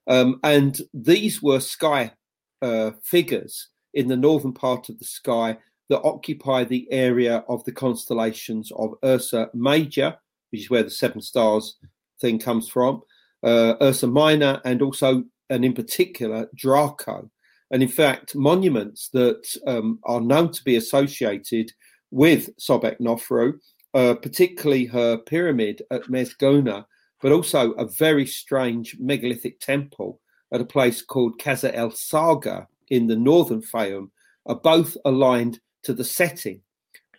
Um, and these were sky uh, figures in the northern part of the sky that occupy the area of the constellations of Ursa Major, which is where the seven stars thing comes from, uh, Ursa Minor, and also, and in particular, Draco. And in fact, monuments that um, are known to be associated with Sobek Nofru, uh, particularly her pyramid at Mazghuna, but also a very strange megalithic temple at a place called Qasr el-Sagha in the northern Fayum, are both aligned to the setting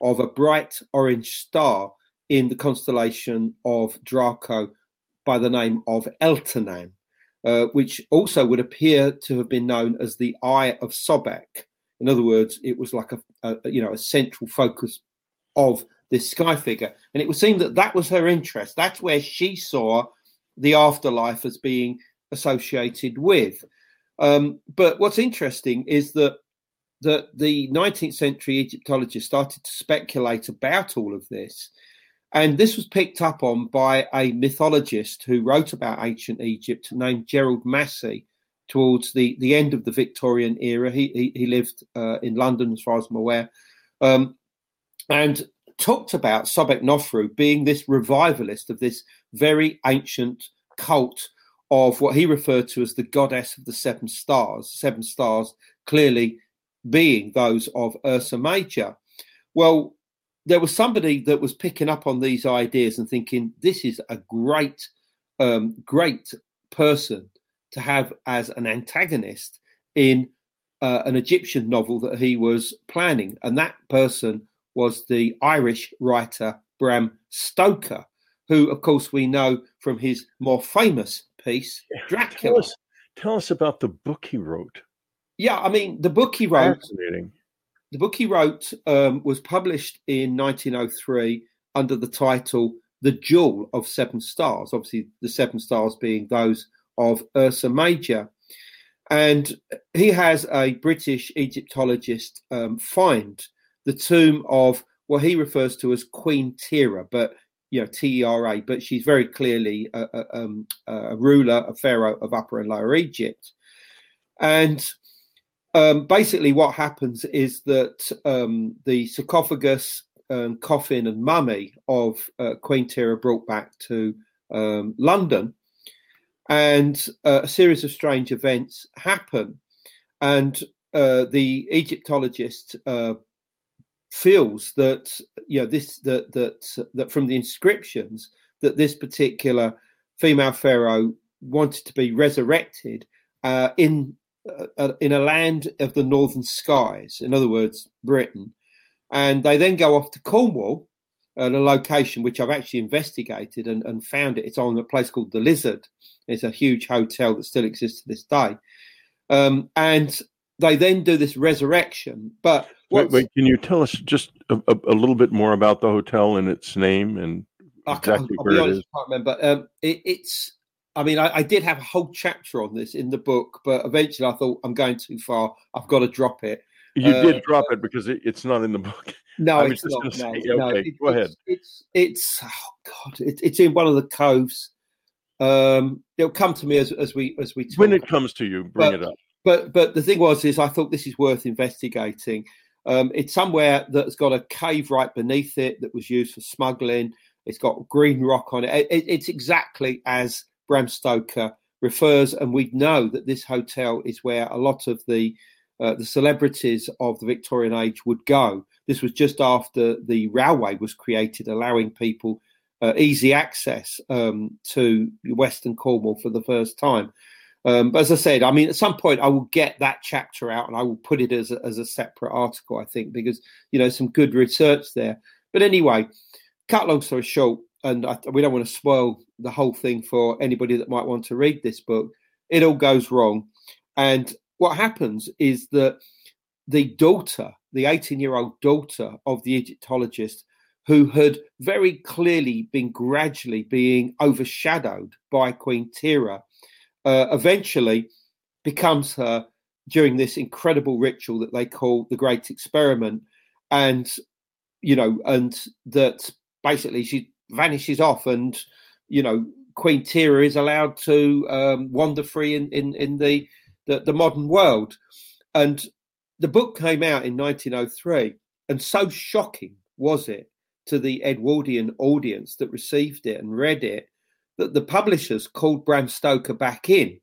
of a bright orange star in the constellation of Draco by the name of Eltanin, uh, which also would appear to have been known as the Eye of Sobek. In other words, it was like a, a you know a central focus of this sky figure, and it would seem that that was her interest. That's where she saw the afterlife as being associated with. Um, but what's interesting is that that the 19th century Egyptologists started to speculate about all of this. And this was picked up on by a mythologist who wrote about ancient Egypt named Gerald Massey towards the, the end of the Victorian era. He, he, he lived uh, in London, as far as I'm aware, um, and talked about Sobek Nofru being this revivalist of this very ancient cult of what he referred to as the goddess of the seven stars, seven stars clearly being those of Ursa Major. Well, there was somebody that was picking up on these ideas and thinking this is a great, um, great person to have as an antagonist in uh, an Egyptian novel that he was planning, and that person was the Irish writer Bram Stoker, who, of course, we know from his more famous piece, Dracula. Tell us, tell us about the book he wrote. Yeah, I mean, the book he wrote. The book he wrote um, was published in 1903 under the title "The Jewel of Seven Stars." Obviously, the seven stars being those of Ursa Major, and he has a British Egyptologist um, find the tomb of what he refers to as Queen Tera, but you know T E R A, but she's very clearly a, a, um, a, ruler, a pharaoh of Upper and Lower Egypt, and um, basically what happens is that um, the sarcophagus, um, coffin, and mummy of uh, Queen Tera brought back to um, London, and uh, a series of strange events happen, and uh, the Egyptologist uh, feels that you know this that that that from the inscriptions that this particular female pharaoh wanted to be resurrected uh, in uh, uh, in a land of the northern skies, in other words, Britain, and they then go off to Cornwall at a location which I've actually investigated and, and found it. It's on a place called the Lizard. It's a huge hotel that still exists to this day, um, and they then do this resurrection, but Wait, wait, can you tell us just a, a, a, little bit more about the hotel and its name and exactly I where honest, it is? I can't remember. Um, it, it's. I mean, I, I, did have a whole chapter on this in the book, but eventually I thought I'm going too far. I've got to drop it. You uh, did drop it because it, it's not in the book. <laughs> No, it's not. No, say, no, okay, it, go ahead. It's it's, oh god, it, it's in one of the coves. Um, it'll come to me as as we as we talk. When it comes to you, bring but, it up. But but the thing was is I thought this is worth investigating. Um, it's somewhere that's got a cave right beneath it that was used for smuggling. It's got green rock on it. it, it it's exactly as Bram Stoker refers, and we know that this hotel is where a lot of the uh, the celebrities of the Victorian age would go. This was just after the railway was created, allowing people uh, easy access um, to Western Cornwall for the first time. Um, but as I said, I mean, at some point I will get that chapter out and I will put it as a, as a separate article, I think, because, you know, some good research there. But anyway, cut long story short, and I, we don't want to spoil the whole thing for anybody that might want to read this book. It all goes wrong. And what happens is that the daughter, the 18 year old daughter of the Egyptologist, who had very clearly been gradually being overshadowed by Queen Tera, uh, eventually becomes her during this incredible ritual that they call the Great Experiment. And you know, and that basically she vanishes off, and you know, Queen Tera is allowed to um, wander free in in, in the, the the modern world, and the book came out in 1903, and so shocking was it to the Edwardian audience that received it and read it that the publishers called Bram Stoker back in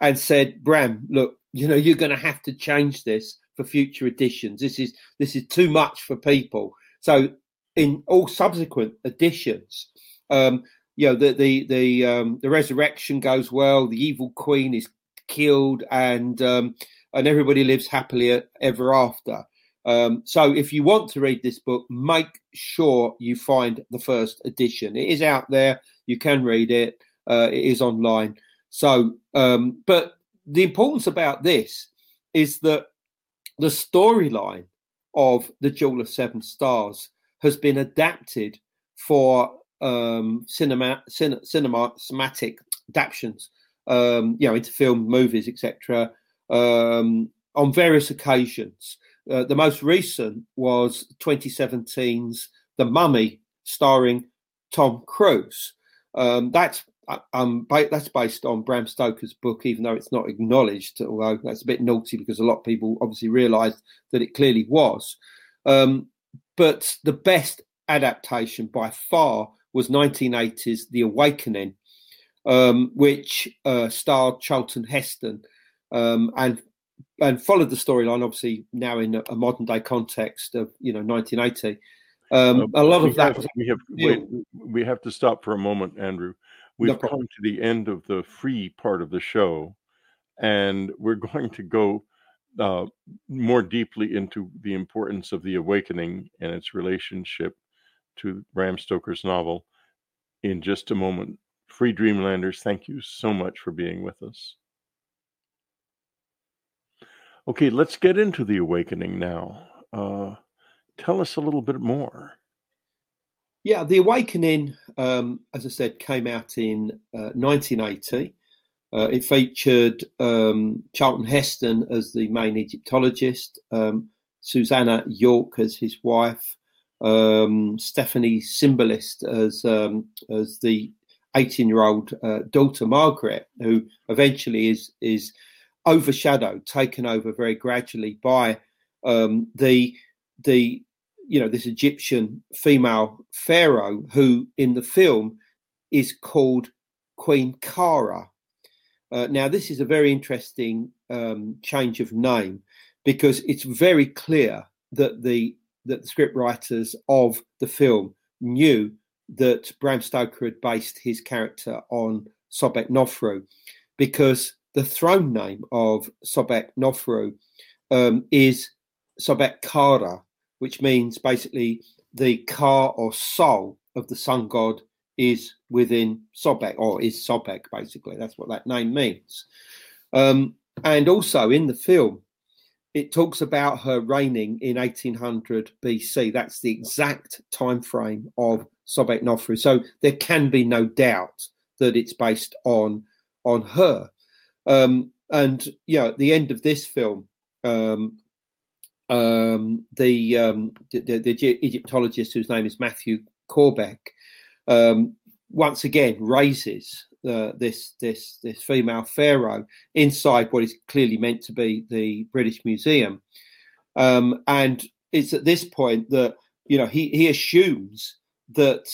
and said, Bram, look, you know, you're going to have to change this for future editions. This is this is too much for people. So in all subsequent editions, um, you know, the the the um, the resurrection goes well. The evil queen is killed, and um, and everybody lives happily ever after. Um, so if you want to read this book, make sure you find the first edition. It is out there. You can read it. Uh, it is online. So, um, but the importance about this is that the storyline of the Jewel of Seven Stars has been adapted for um, cinema, cin- cinematic adaptations, um, you know, into film, movies, etc., um, on various occasions. Uh, the most recent was 2017's The Mummy, starring Tom Cruise. Um, that's uh, um, that's based on Bram Stoker's book, even though it's not acknowledged. Although that's a bit naughty because a lot of people obviously realised that it clearly was. Um, but the best adaptation by far was 1980's The Awakening, um, which uh, starred Charlton Heston um, and and followed the storyline. Obviously, now in a, a, modern day context of you know 1980. Um, a lot of that. Have, we have wait, we have to stop for a moment, Andrew. We've no come to the end of the free part of the show, and we're <laughs> going to go uh, more deeply into the importance of the awakening and its relationship to Bram Stoker's novel in just a moment. Free Dreamlanders, thank you so much for being with us. Okay, let's get into the awakening now. Uh, tell us a little bit more. Yeah, The Awakening, um, as I said, came out in uh, 1980. Uh, it featured um, Charlton Heston as the main Egyptologist, um, Susannah York as his wife, um, Stephanie Zimbalist as um, as the 18 year old uh, daughter Margaret, who eventually is is overshadowed, taken over very gradually by um, the the you know this Egyptian female pharaoh who in the film is called Queen Kara. Uh, now this is a very interesting um, change of name because it's very clear that the that the script writers of the film knew that Bram Stoker had based his character on Sobek Nofru because the throne name of Sobek Nofru um, is Sobek Kara, which means basically the ka or soul of the sun god is within Sobek, or is Sobek, basically. That's what that name means. Um, and also in the film, it talks about her reigning in 1800 BC. That's the exact time frame of Sobek Nofru. So there can be no doubt that it's based on on her. Um, and yeah, at the end of this film, um, um, the, um, the, the Egyptologist whose name is Matthew Corbeck um, once again raises uh, this this this female pharaoh inside what is clearly meant to be the British Museum, um, and it's at this point that you know he he assumes that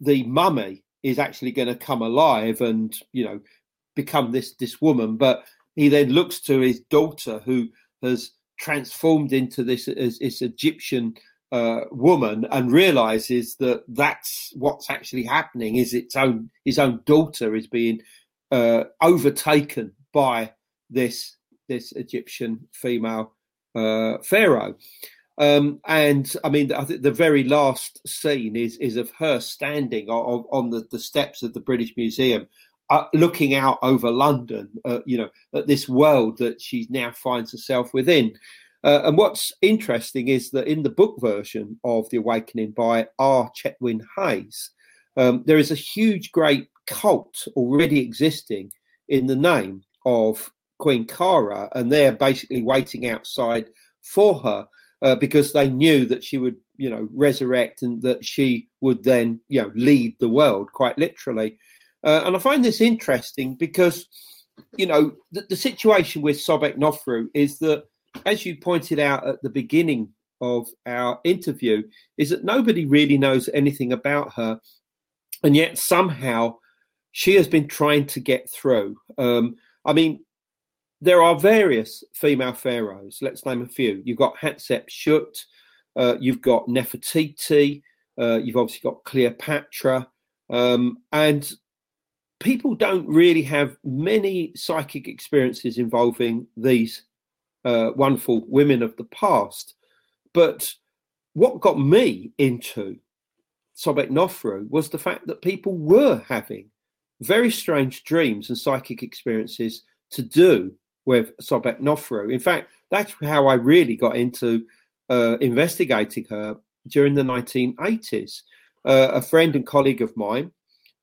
the mummy is actually going to come alive and you know become this this woman, but he then looks to his daughter who has transformed into this, this, this Egyptian uh, woman and realizes that that's what's actually happening is its own his own daughter is being uh, overtaken by this this Egyptian female uh, pharaoh. Um, and I mean, I think the very last scene is is of her standing on, on the, the steps of the British Museum, uh, looking out over London, uh, you know, at this world that she now finds herself within. Uh, and what's interesting is that in the book version of The Awakening by R. Chetwynd Hayes, um, there is a huge, great cult already existing in the name of Queen Kara, and they're basically waiting outside for her uh, because they knew that she would you know, resurrect and that she would then, you know, lead the world quite literally. Uh, and I find this interesting because, you know, the, the situation with Sobek Nofru is that, as you pointed out at the beginning of our interview, is that nobody really knows anything about her. And yet somehow she has been trying to get through. Um, I mean, there are various female pharaohs. Let's name a few. You've got Hatshepsut, uh, you've got Nefertiti, uh, you've obviously got Cleopatra, um, and people don't really have many psychic experiences involving these uh, wonderful women of the past. But what got me into Sobek Nofru was the fact that people were having very strange dreams and psychic experiences to do with Sobek Nofru. In fact, that's how I really got into uh, investigating her during the 1980s. Uh, a friend and colleague of mine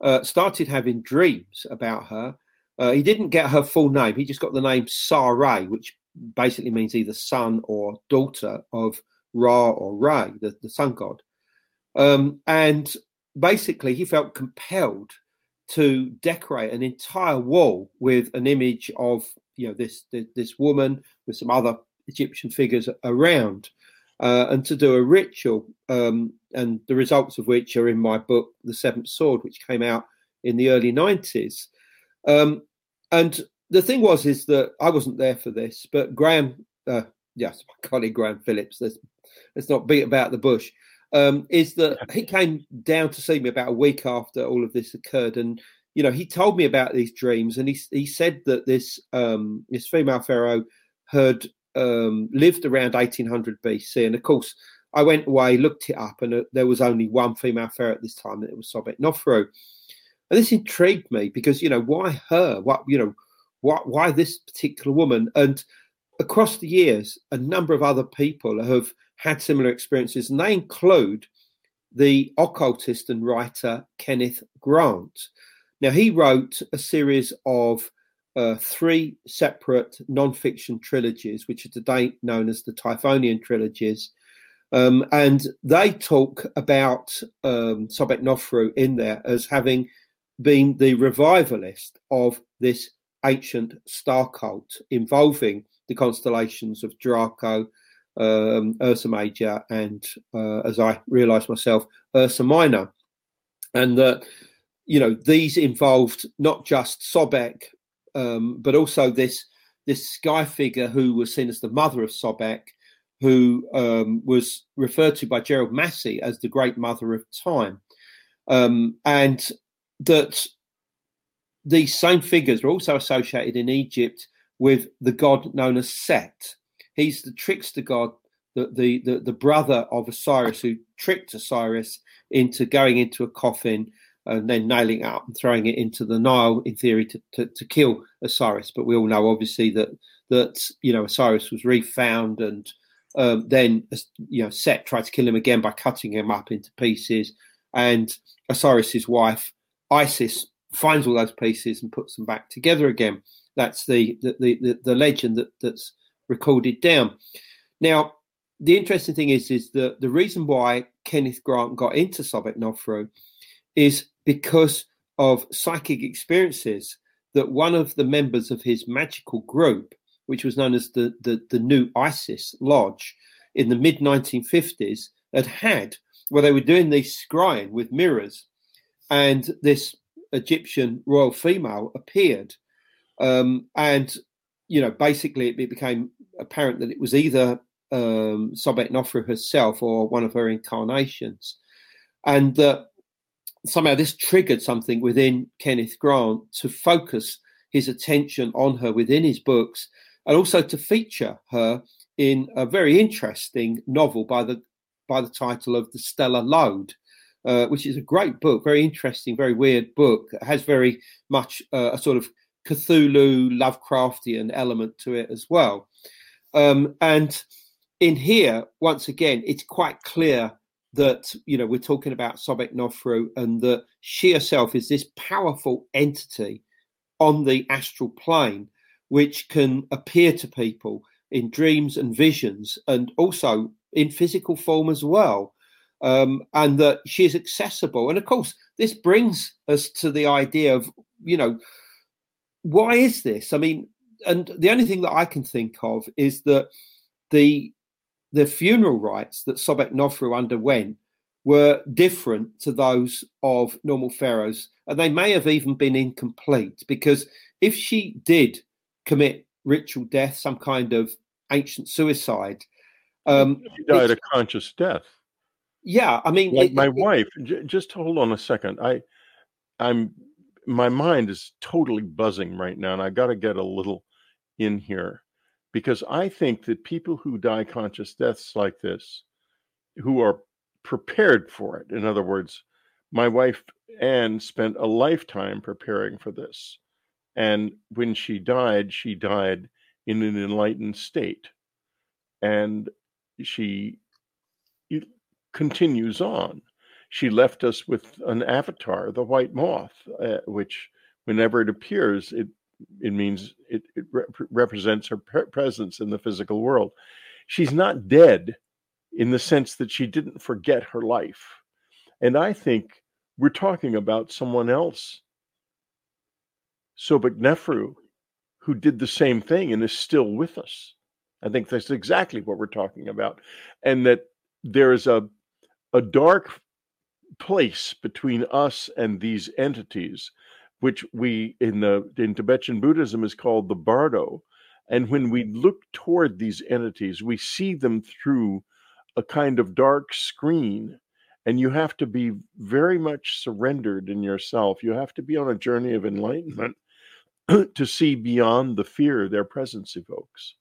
uh, started having dreams about her. Uh, he didn't get her full name, he just got the name Saray, which basically means either son or daughter of Ra or Ra, the, the sun god. Um, and basically, he felt compelled to decorate an entire wall with an image of you know this this woman with some other Egyptian figures around, uh, and to do a ritual, um, and the results of which are in my book, The Seventh Sword, which came out in the early nineties. Um, and the thing was is that I wasn't there for this, but Graham, uh, yes, my colleague Graham Phillips. Let's, let's not beat about the bush um, is that <laughs> he came down to see me about a week after all of this occurred, and you know he told me about these dreams, and he he said that this um, this female pharaoh had um, lived around 1800 BC, and of course I went away, looked it up, and uh, there was only one female pharaoh at this time, and it was Sobek Nofru. And this intrigued me because you know why her? What you know? Why why this particular woman? And across the years, a number of other people have had similar experiences, and they include the occultist and writer Kenneth Grant. Now, he wrote a series of uh, three separate non-fiction trilogies, which are today known as the Typhonian trilogies. Um, and they talk about um, Sobek Nofru in there as having been the revivalist of this ancient star cult involving the constellations of Draco, um, Ursa Major and, uh, as I realised myself, Ursa Minor, and that you know these involved not just Sobek, um, but also this this sky figure who was seen as the mother of Sobek, who um, was referred to by Gerald Massey as the Great Mother of Time, um, and that these same figures were also associated in Egypt with the god known as Set, He's the trickster god, the, the, the, the brother of Osiris who tricked Osiris into going into a coffin and then nailing it up and throwing it into the Nile in theory to, to, to, kill Osiris. But we all know obviously that that you know Osiris was refound and um, then you know Set tried to kill him again by cutting him up into pieces. And Osiris's wife Isis finds all those pieces and puts them back together again. That's the the the, the legend that that's recorded down. Now, the interesting thing is, is that the reason why Kenneth Grant got into Sobek Nofru is because of psychic experiences that one of the members of his magical group, which was known as the, the, the New Isis Lodge in the mid 1950s, had had, where they were doing these scrying with mirrors, and this Egyptian royal female appeared. Um, and you know, basically it became apparent that it was either um, Sobek Nofru herself or one of her incarnations. And that somehow this triggered something within Kenneth Grant to focus his attention on her within his books and also to feature her in a very interesting novel by the by the title of The Stellar Lode, uh, which is a great book, very interesting, very weird book. It has very much uh, a sort of Cthulhu Lovecraftian element to it as well. Um, and in here, once again, it's quite clear that you know we're talking about Sobek Nofru and that she herself is this powerful entity on the astral plane, which can appear to people in dreams and visions, and also in physical form as well. um, and that she is accessible. And of course, this brings us to the idea of, you know, why is this? I mean, and the only thing that I can think of is that the the funeral rites that Sobek Nofru underwent were different to those of normal pharaohs, and they may have even been incomplete because if she did commit ritual death, some kind of ancient suicide, um, she died a conscious death. Yeah, I mean, like it, my it, wife. just hold on a second. I, I'm, my mind is totally buzzing right now, and I got to get a little in here because I think that people who die conscious deaths like this, who are prepared for it, in other words, my wife Anne spent a lifetime preparing for this. And when she died, she died in an enlightened state. And she continues on. She left us with an avatar, the white moth, uh, which, whenever it appears, it it means it, it represents her presence in the physical world. She's not dead in the sense that she didn't forget her life. And I think we're talking about someone else, Sobek Nefru, who did the same thing and is still with us. I think that's exactly what we're talking about. And that there is a, a dark place between us and these entities which we in the in Tibetan Buddhism is called the bardo. And when we look toward these entities, we see them through a kind of dark screen. And you have to be very much surrendered in yourself. You have to be on a journey of enlightenment <clears throat> to see beyond the fear their presence evokes.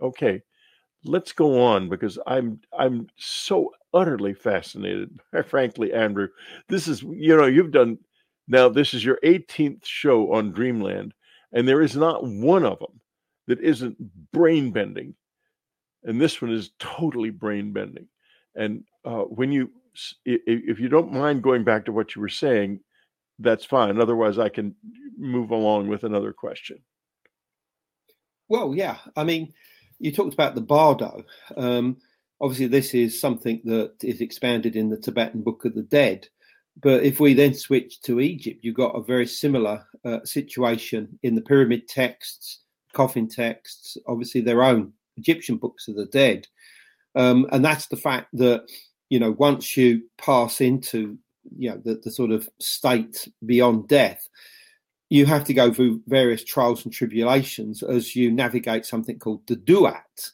Okay, let's go on because I'm I'm so utterly fascinated. <laughs> Frankly, Andrew, this is you know you've done now, this is your 18th show on Dreamland, and there is not one of them that isn't brain bending. And this one is totally brain bending. And uh, when you, if you don't mind going back to what you were saying, that's fine. Otherwise, I can move along with another question. Well, yeah. I mean, you talked about the bardo. Um, obviously, this is something that is expanded in the Tibetan Book of the Dead. But if we then switch to Egypt, you've got a very similar uh, situation in the pyramid texts, coffin texts, obviously their own Egyptian books of the dead. Um, and that's the fact that, you know, once you pass into, you know, the, the sort of state beyond death, you have to go through various trials and tribulations as you navigate something called the duat,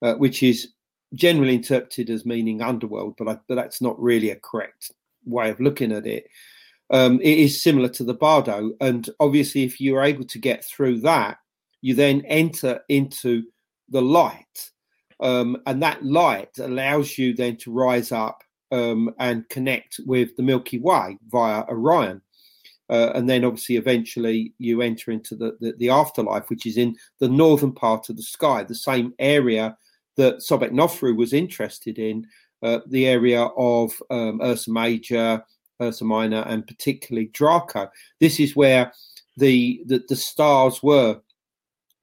uh, which is generally interpreted as meaning underworld, but, I, but that's not really a correct way of looking at it. Um, it is similar to the bardo, and obviously, if you're able to get through that, you then enter into the light, um, and that light allows you then to rise up um, and connect with the Milky Way via Orion. Uh, and then obviously eventually you enter into the, the, the, afterlife, which is in the northern part of the sky, the same area that Sobek Nofru was interested in uh, the area of um, Ursa Major, Ursa Minor, and particularly Draco. This is where the, the, the stars were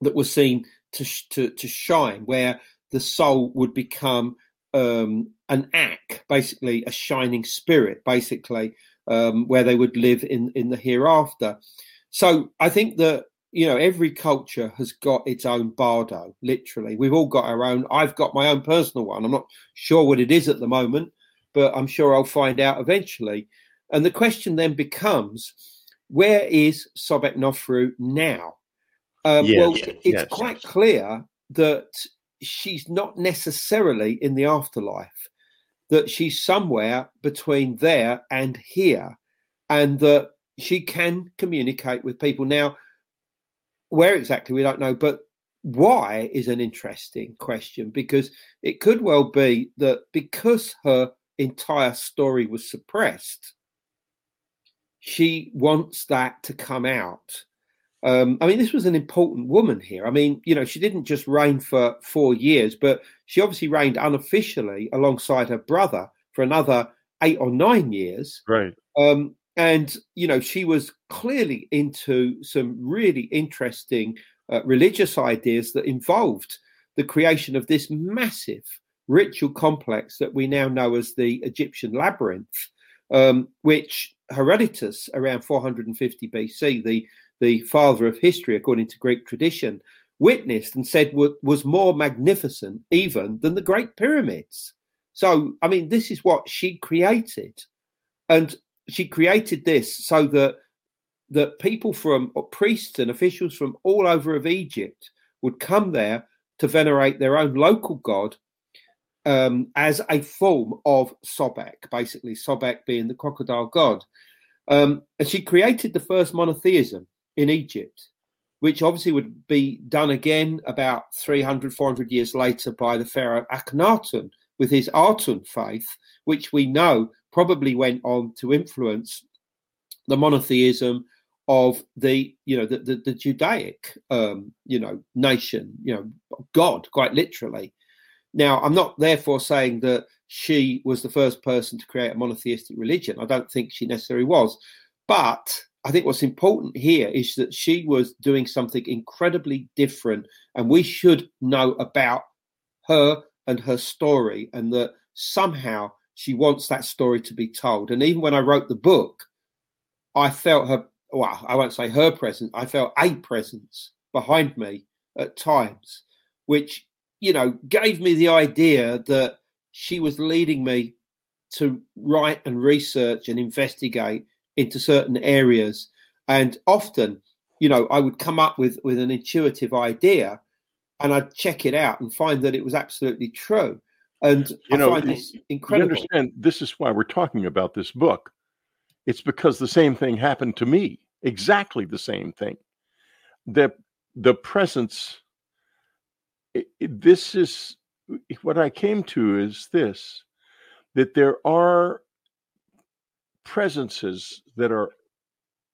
that were seen to, to, to shine, where the soul would become um, an akh, basically a shining spirit, basically, um, where they would live in, in the hereafter. So I think that you know, every culture has got its own bardo, literally. We've all got our own. I've got my own personal one. I'm not sure what it is at the moment, but I'm sure I'll find out eventually. And the question then becomes where is Sobek Nofru now? Um, well, it's quite clear that she's not necessarily in the afterlife, that she's somewhere between there and here, and that she can communicate with people. Now, where exactly we don't know, but why is an interesting question because it could well be that because her entire story was suppressed, she wants that to come out. Um, I mean, this was an important woman here. I mean, you know, she didn't just reign for four years, but she obviously reigned unofficially alongside her brother for another eight or nine years. Right. Um, and you know she was clearly into some really interesting uh, religious ideas that involved the creation of this massive ritual complex that we now know as the Egyptian labyrinth, um, which Herodotus, around 450 BC, the, the father of history according to Greek tradition, witnessed and said was more magnificent even than the Great Pyramids. So, I mean, this is what she created. And she created this so that that people from priests and officials from all over of Egypt would come there to venerate their own local god um, as a form of Sobek, basically Sobek being the crocodile god. Um, and she created the first monotheism in Egypt, which obviously would be done again about 300, 400 years later by the pharaoh Akhenaten with his Aten faith, which we know probably went on to influence the monotheism of the you know the, the, the Judaic um, you know nation you know God quite literally. Now I'm not therefore saying that she was the first person to create a monotheistic religion. I don't think she necessarily was, but I think what's important here is that she was doing something incredibly different, and we should know about her and her story, and that somehow she wants that story to be told. And even when I wrote the book, I felt her well, I won't say her presence, I felt a presence behind me at times, which, you know, gave me the idea that she was leading me to write and research and investigate into certain areas. And often, you know, I would come up with, with an intuitive idea and I'd check it out and find that it was absolutely true. And you I know, this incredible. You understand, this is why we're talking about this book it's because the same thing happened to me, exactly the same thing. The the presence. It, it, this is what I came to is this that there are presences that are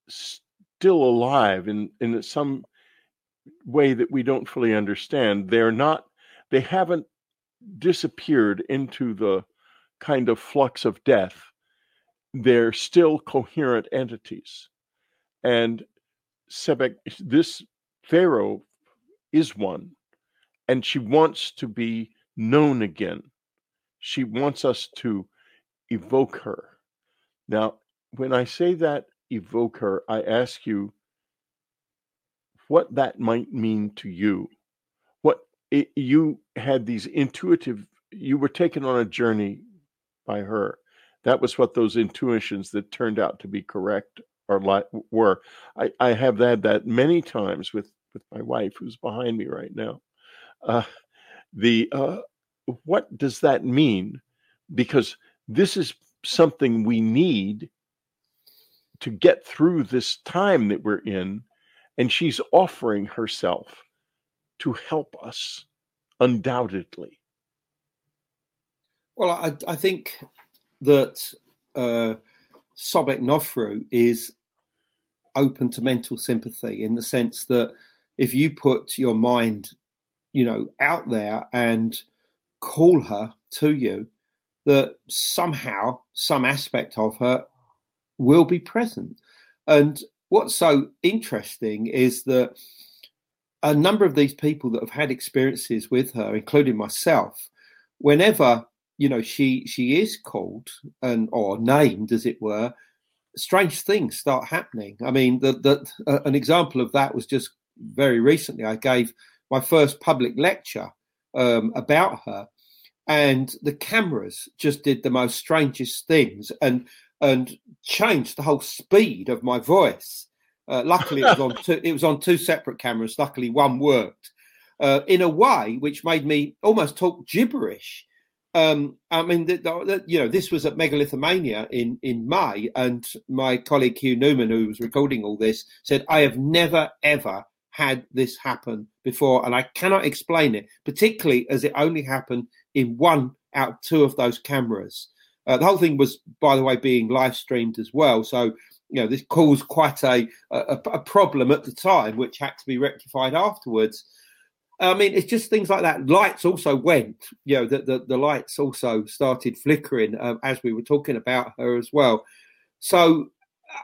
still alive in in some way that we don't fully understand they're not they haven't disappeared into the kind of flux of death they're still coherent entities. And Sebek, this Pharaoh is one, and she wants to be known again. She wants us to evoke her. Now, when I say that evoke her, I ask you what that might mean to you. It, you had these intuitive, you were taken on a journey by her that was what those intuitions that turned out to be correct are like were. I, I have had that many times with with my wife who's behind me right now. Uh, the uh, what does that mean? Because this is something we need to get through this time that we're in, and she's offering herself to help us, undoubtedly. Well, I, I think that uh, Sobek Nofru is open to mental sympathy in the sense that if you put your mind, you know, out there and call her to you, that somehow some aspect of her will be present. And what's so interesting is that a number of these people that have had experiences with her, including myself, whenever you know she she is called and or named as it were strange things start happening. I mean the, the uh, an example of that was just very recently i gave my first public lecture um, about her and the cameras just did the most strangest things and and changed the whole speed of my voice uh, luckily it was on two it was on two separate cameras. Luckily one worked. Uh, in a way which made me almost talk gibberish. Um, I mean, the, the, you know, this was at Megalithomania in in May, and my colleague Hugh Newman, who was recording all this, said, "I have never ever had this happen before, and I cannot explain it, particularly as it only happened in one out of two of those cameras." Uh, the whole thing was, by the way, being live streamed as well, so you know this caused quite a, a, a problem at the time, which had to be rectified afterwards. I mean, it's just things like that. Lights also went, you know, the, the, the lights also started flickering um, as we were talking about her as well. So,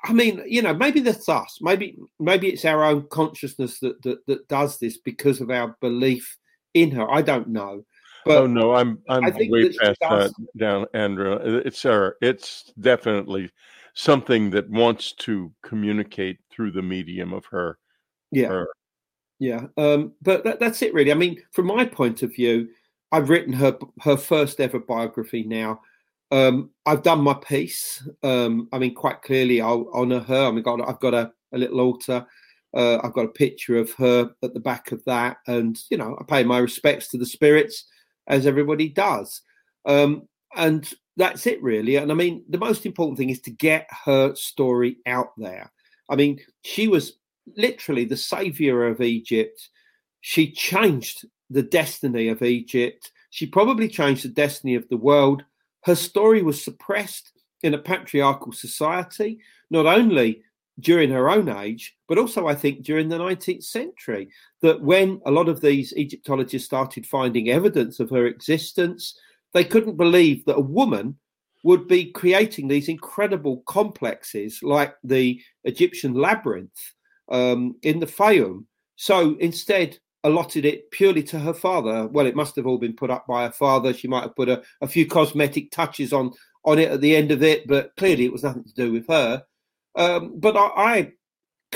I mean, you know, maybe that's us. Maybe maybe it's our own consciousness that, that, that does this because of our belief in her. I don't know. But oh no, I'm I'm way past that down, Andrew. It's her. It's definitely something that wants to communicate through the medium of her. Yeah, her. yeah. Um, but that, that's it, really. I mean, from my point of view, I've written her her first ever biography now. Um, I've done my piece. Um, I mean, quite clearly, I'll honour her. I mean, got, I've got a, a little altar. Uh, I've got a picture of her at the back of that, and you know, I pay my respects to the spirits as everybody does. Um, and that's it, really. And I mean, the most important thing is to get her story out there. I mean, she was literally the savior of Egypt. She changed the destiny of Egypt. She probably changed the destiny of the world. Her story was suppressed in a patriarchal society, not only during her own age, but also I think during the 19th century. That when a lot of these Egyptologists started finding evidence of her existence, they couldn't believe that a woman would be creating these incredible complexes like the Egyptian labyrinth um, in the Fayum. So instead, allotted it purely to her father. Well, it must have all been put up by her father. She might have put a, a few cosmetic touches on on it at the end of it, but clearly it was nothing to do with her. Um, but I, I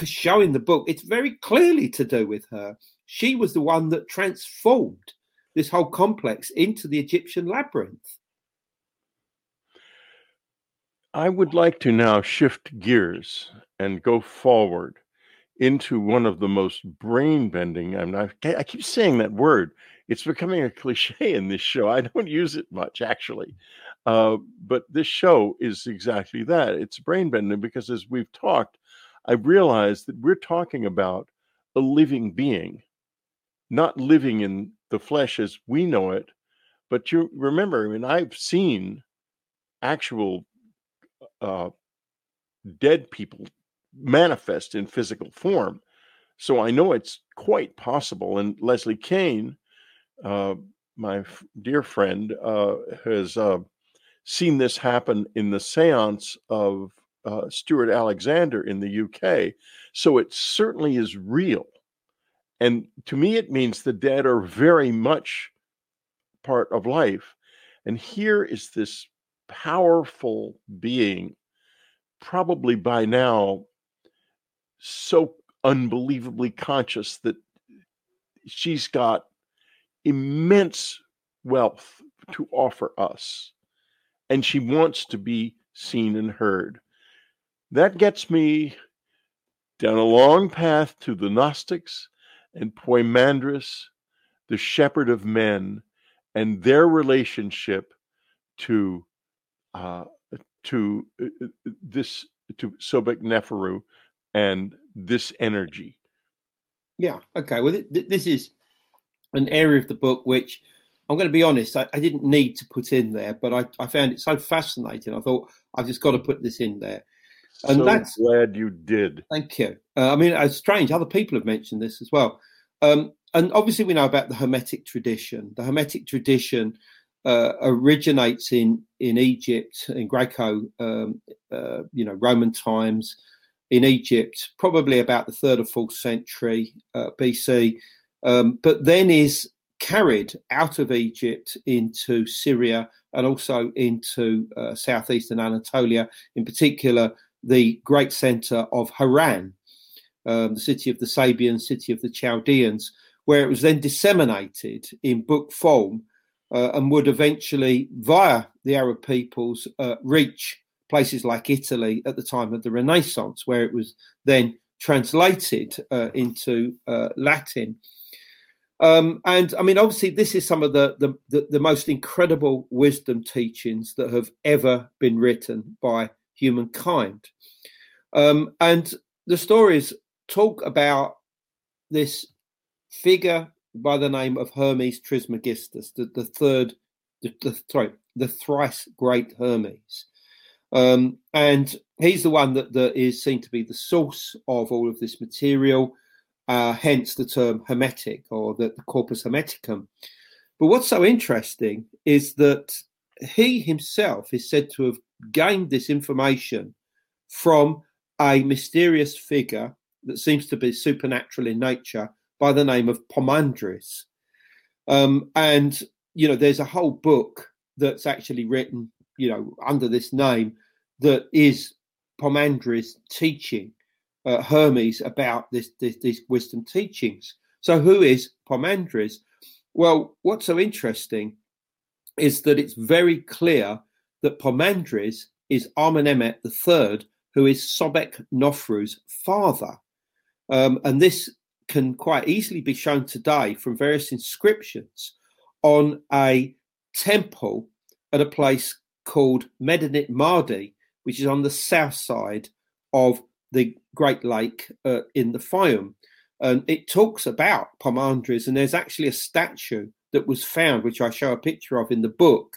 showing the book, it's very clearly to do with her. She was the one that transformed this whole complex into the Egyptian labyrinth. I would like to now shift gears and go forward into one of the most brain bending. I, mean, I, I keep saying that word. It's becoming a cliche in this show. I don't use it much, actually. Uh, but this show is exactly that. It's brain bending because as we've talked, I've realized that we're talking about a living being, not living in the flesh as we know it. But you remember, I mean, I've seen actual uh, dead people manifest in physical form. So I know it's quite possible. And Leslie Kean, uh, my f- dear friend, uh, has uh, seen this happen in the seance of uh, Stewart Alexander in the UK. So it certainly is real. And to me, it means the dead are very much part of life. And here is this powerful being, probably by now so unbelievably conscious that she's got immense wealth to offer us. And she wants to be seen and heard. That gets me down a long path to the Gnostics and Poimandres, the shepherd of men, and their relationship to uh, to uh, uh, this to Sobek Neferu and this energy. Yeah. Okay. Well, th- this is an area of the book which I'm going to be honest, I, I didn't need to put in there, but I, I, found it so fascinating. I thought I've just got to put this in there. And so that's glad you did. Thank you. Uh, I mean, it's strange. Other people have mentioned this as well. Um, and obviously, we know about the Hermetic tradition. The Hermetic tradition uh, originates in in Egypt, in Greco, um, uh, you know, Roman times, in Egypt, probably about the third or fourth century uh, BC, um, but then is carried out of Egypt into Syria and also into uh, southeastern Anatolia, in particular the great center of Haran, um, the city of the Sabians, city of the Chaldeans, where it was then disseminated in book form uh, and would eventually, via the Arab peoples, uh, reach places like Italy at the time of the Renaissance, where it was then translated uh, into uh, Latin. Um, and I mean, obviously, this is some of the, the, the, the, most incredible wisdom teachings that have ever been written by humankind. Um, and the stories talk about this figure by the name of Hermes Trismegistus, the, the third, the, the, sorry, the thrice great Hermes. Um, and he's the one that, that is seen to be the source of all of this material, uh, hence the term Hermetic or the, the Corpus Hermeticum. But what's so interesting is that he himself is said to have gained this information from a mysterious figure that seems to be supernatural in nature by the name of Poimandres. Um, and you know, there's a whole book that's actually written, you know, under this name that is Poimandres teaching uh, Hermes about this, this, these wisdom teachings. So, who is Poimandres? Well, what's so interesting is that it's very clear that Poimandres is Amenemhet III, who is Sobek Nofru's father. Um, and this can quite easily be shown today from various inscriptions on a temple at a place called Medinet Madi, which is on the south side of the Great Lake uh, in the Fayum. And it talks about Poimandres, and there's actually a statue that was found, which I show a picture of in the book,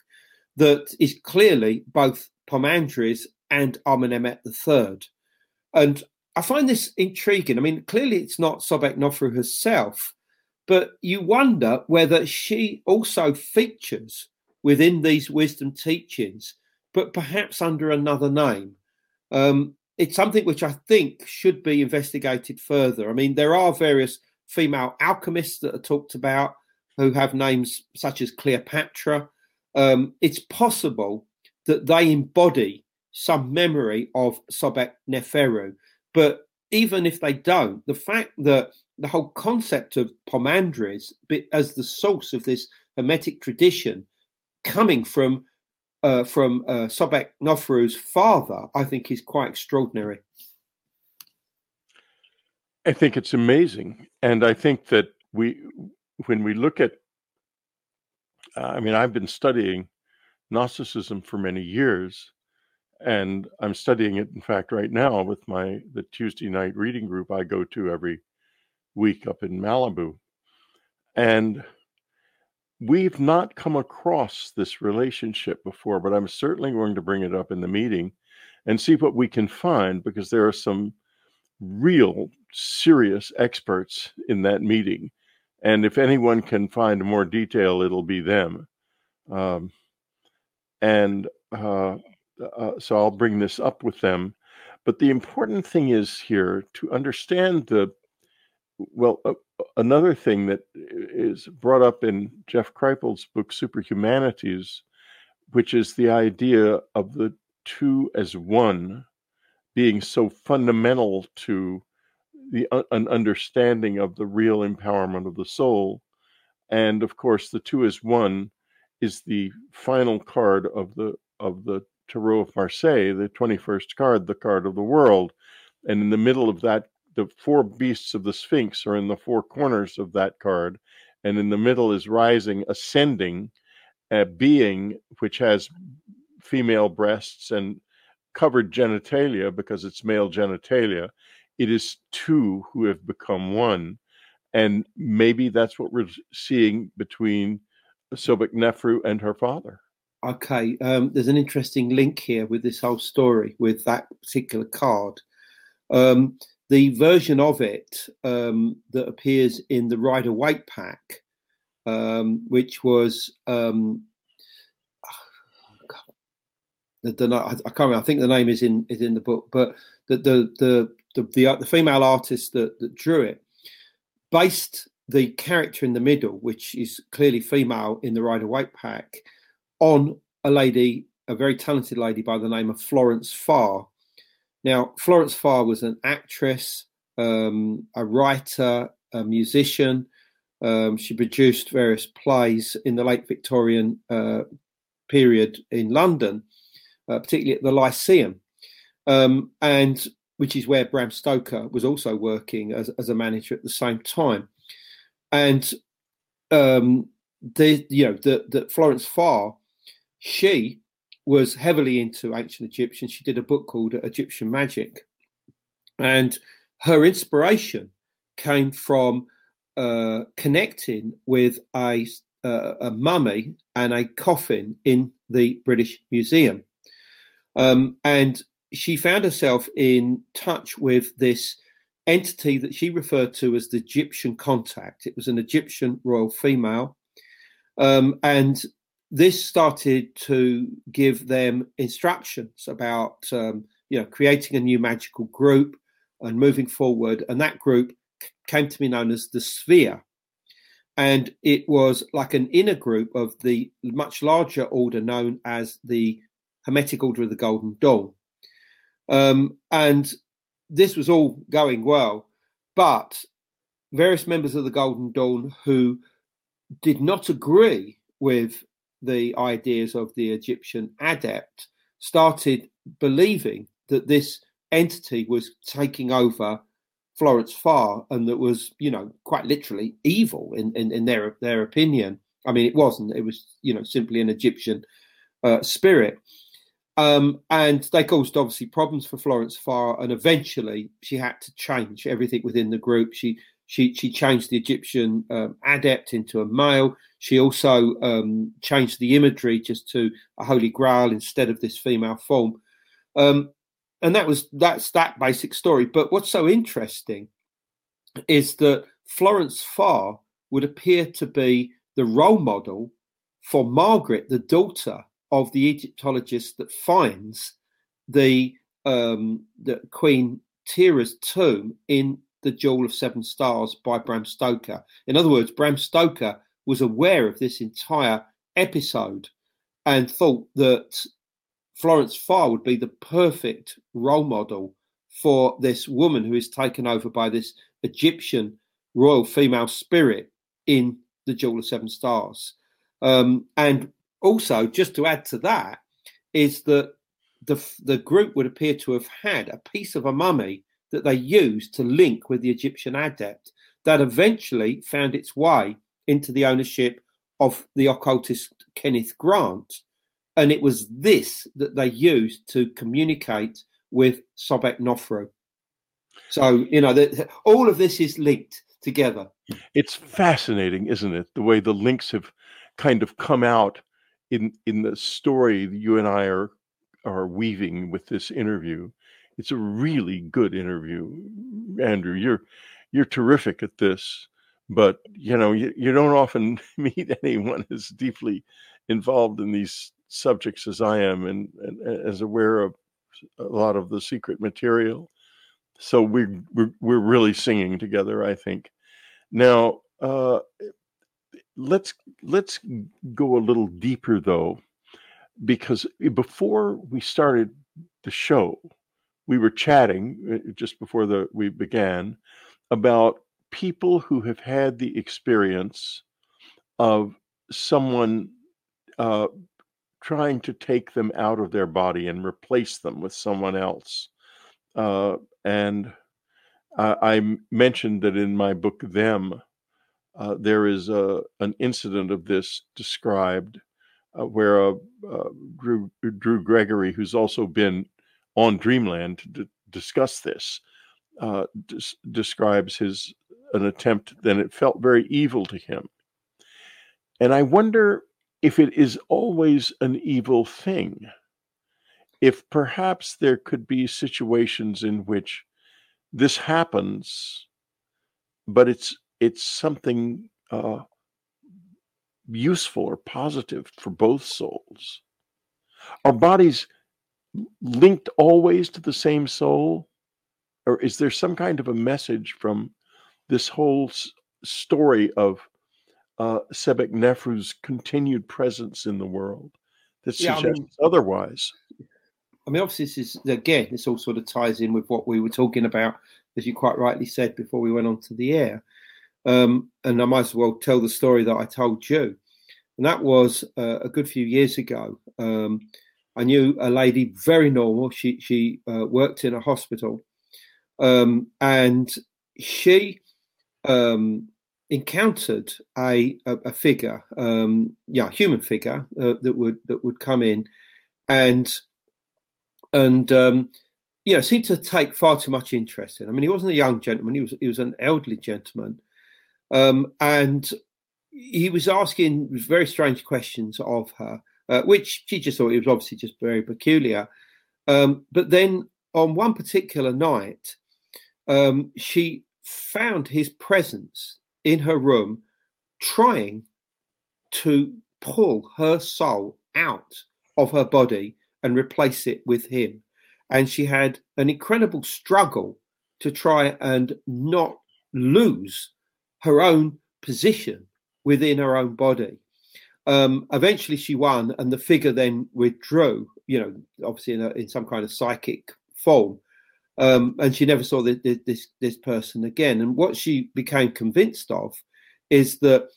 that is clearly both Poimandres and Amenemhet III. And I find this intriguing. I mean, clearly it's not Sobek Nofru herself, but you wonder whether she also features within these wisdom teachings, but perhaps under another name. Um, it's something which I think should be investigated further. I mean, there are various female alchemists that are talked about who have names such as Cleopatra. Um, it's possible that they embody some memory of Sobek Neferu. But even if they don't, the fact that the whole concept of Poimandres as the source of this Hermetic tradition coming from uh, from uh, Sobek Nofru's father, I think is quite extraordinary. I think it's amazing, and I think that we, when we look at, uh, I mean, I've been studying Gnosticism for many years, and I'm studying it, in fact, right now with my the Tuesday night reading group I go to every week up in Malibu, and we've not come across this relationship before, but I'm certainly going to bring it up in the meeting and see what we can find because there are some real serious experts in that meeting. And if anyone can find more detail, it'll be them. Um, and uh, uh, so I'll bring this up with them. But the important thing is here to understand the well, uh, another thing that is brought up in Jeff Kripal's book Superhumanities, which is the idea of the two as one being so fundamental to the uh, an understanding of the real empowerment of the soul and of course the two as one is the final card of the of the tarot of marseille the 21st card the card of the world and in the middle of that the four beasts of the Sphinx are in the four corners of that card, and in the middle is rising, ascending, a being which has female breasts and covered genitalia because it's male genitalia. It is two who have become one. And maybe that's what we're seeing between Sobek Nefru and her father. Okay, um, there's an interesting link here with this whole story with that particular card. Um, the version of it um, that appears in the Rider Waite pack, um, which was um, <sighs> the, the, I can't remember, I think the name is in is in the book, but the the the the, the, the female artist that, that drew it based the character in the middle, which is clearly female in the Rider Waite pack, on a lady, a very talented lady by the name of Florence Farr, now, Florence Farr was an actress, um, a writer, a musician. Um, she produced various plays in the late Victorian uh, period in London, uh, particularly at the Lyceum, um, and which is where Bram Stoker was also working as, as a manager at the same time. And um, the you know the Florence Farr, she was heavily into ancient Egyptian. She did a book called Egyptian Magic. And her inspiration came from uh, connecting with a, uh, a mummy and a coffin in the British Museum. Um, and she found herself in touch with this entity that she referred to as the Egyptian contact. It was an Egyptian royal female. Um, and this started to give them instructions about um, you know creating a new magical group and moving forward and that group came to be known as the sphere and it was like an inner group of the much larger order known as the Hermetic Order of the Golden Dawn. Um, and this was all going well, but various members of the Golden Dawn who did not agree with the ideas of the Egyptian adept started believing that this entity was taking over Florence Farr and that was, you know, quite literally evil in, in, in their their opinion. I mean, it wasn't. It was, you know, simply an Egyptian uh, spirit. Um, and they caused obviously problems for Florence Farr, and eventually she had to change everything within the group. She she she changed the Egyptian um, adept into a male. She also um, changed the imagery just to a holy grail instead of this female form. Um, and that was that's that basic story. But what's so interesting is that Florence Farr would appear to be the role model for Margaret, the daughter of the Egyptologist that finds the um, the Queen Tera's tomb in the Jewel of Seven Stars by Bram Stoker. In other words, Bram Stoker was aware of this entire episode and thought that Florence Farr would be the perfect role model for this woman who is taken over by this Egyptian royal female spirit in the Jewel of Seven Stars. Um, and also, just to add to that, is that the the group would appear to have had a piece of a mummy that they used to link with the Egyptian adept that eventually found its way into the ownership of the occultist Kenneth Grant, and it was this that they used to communicate with Sobek Nofru. So, you know, the, all of this is linked together. It's fascinating, isn't it? The way the links have kind of come out in in the story you and I are are weaving with this interview. It's a really good interview, Andrew. You're you're terrific at this, but you know you, you don't often <laughs> meet anyone as deeply involved in these subjects as I am and, and as aware of a lot of the secret material. So we we're, we're really singing together, I think. Now, uh, let's let's go a little deeper though, because before we started the show, we were chatting uh, just before the we began about people who have had the experience of someone uh, trying to take them out of their body and replace them with someone else. Uh, and I, I, mentioned that in my book, Them, uh, there is a, an incident of this described uh, where uh, Drew, Drew Gregory, who's also been on Dreamland to d- discuss this, uh, des- describes his an attempt. Then it felt very evil to him, and I wonder if it is always an evil thing, if perhaps there could be situations in which this happens, but it's it's something uh, useful or positive for both souls. Our bodies linked always to the same soul, or is there some kind of a message from this whole s- story of uh, Sebek Nefru's continued presence in the world that suggests yeah, I mean, otherwise. I mean, obviously, this is again, this all sort of ties in with what we were talking about, as you quite rightly said before we went on to the air. Um, and I might as well tell the story that I told you. And that was uh, a good few years ago. Um, I knew a lady, very normal. She she uh, worked in a hospital, um, and she um, encountered a a, a figure, um, yeah, human figure uh, that would that would come in, and and um, you know seemed to take far too much interest in. I mean, he wasn't a young gentleman; he was he was an elderly gentleman, um, and he was asking very strange questions of her, uh, which she just thought it was obviously just very peculiar. Um, but then on one particular night, um, she found his presence in her room trying to pull her soul out of her body and replace it with him. And she had an incredible struggle to try and not lose her own position within her own body. Um, eventually, she won, and the figure then withdrew. You know, obviously in, a, in some kind of psychic form, um, and she never saw this, this this person again. And what she became convinced of is that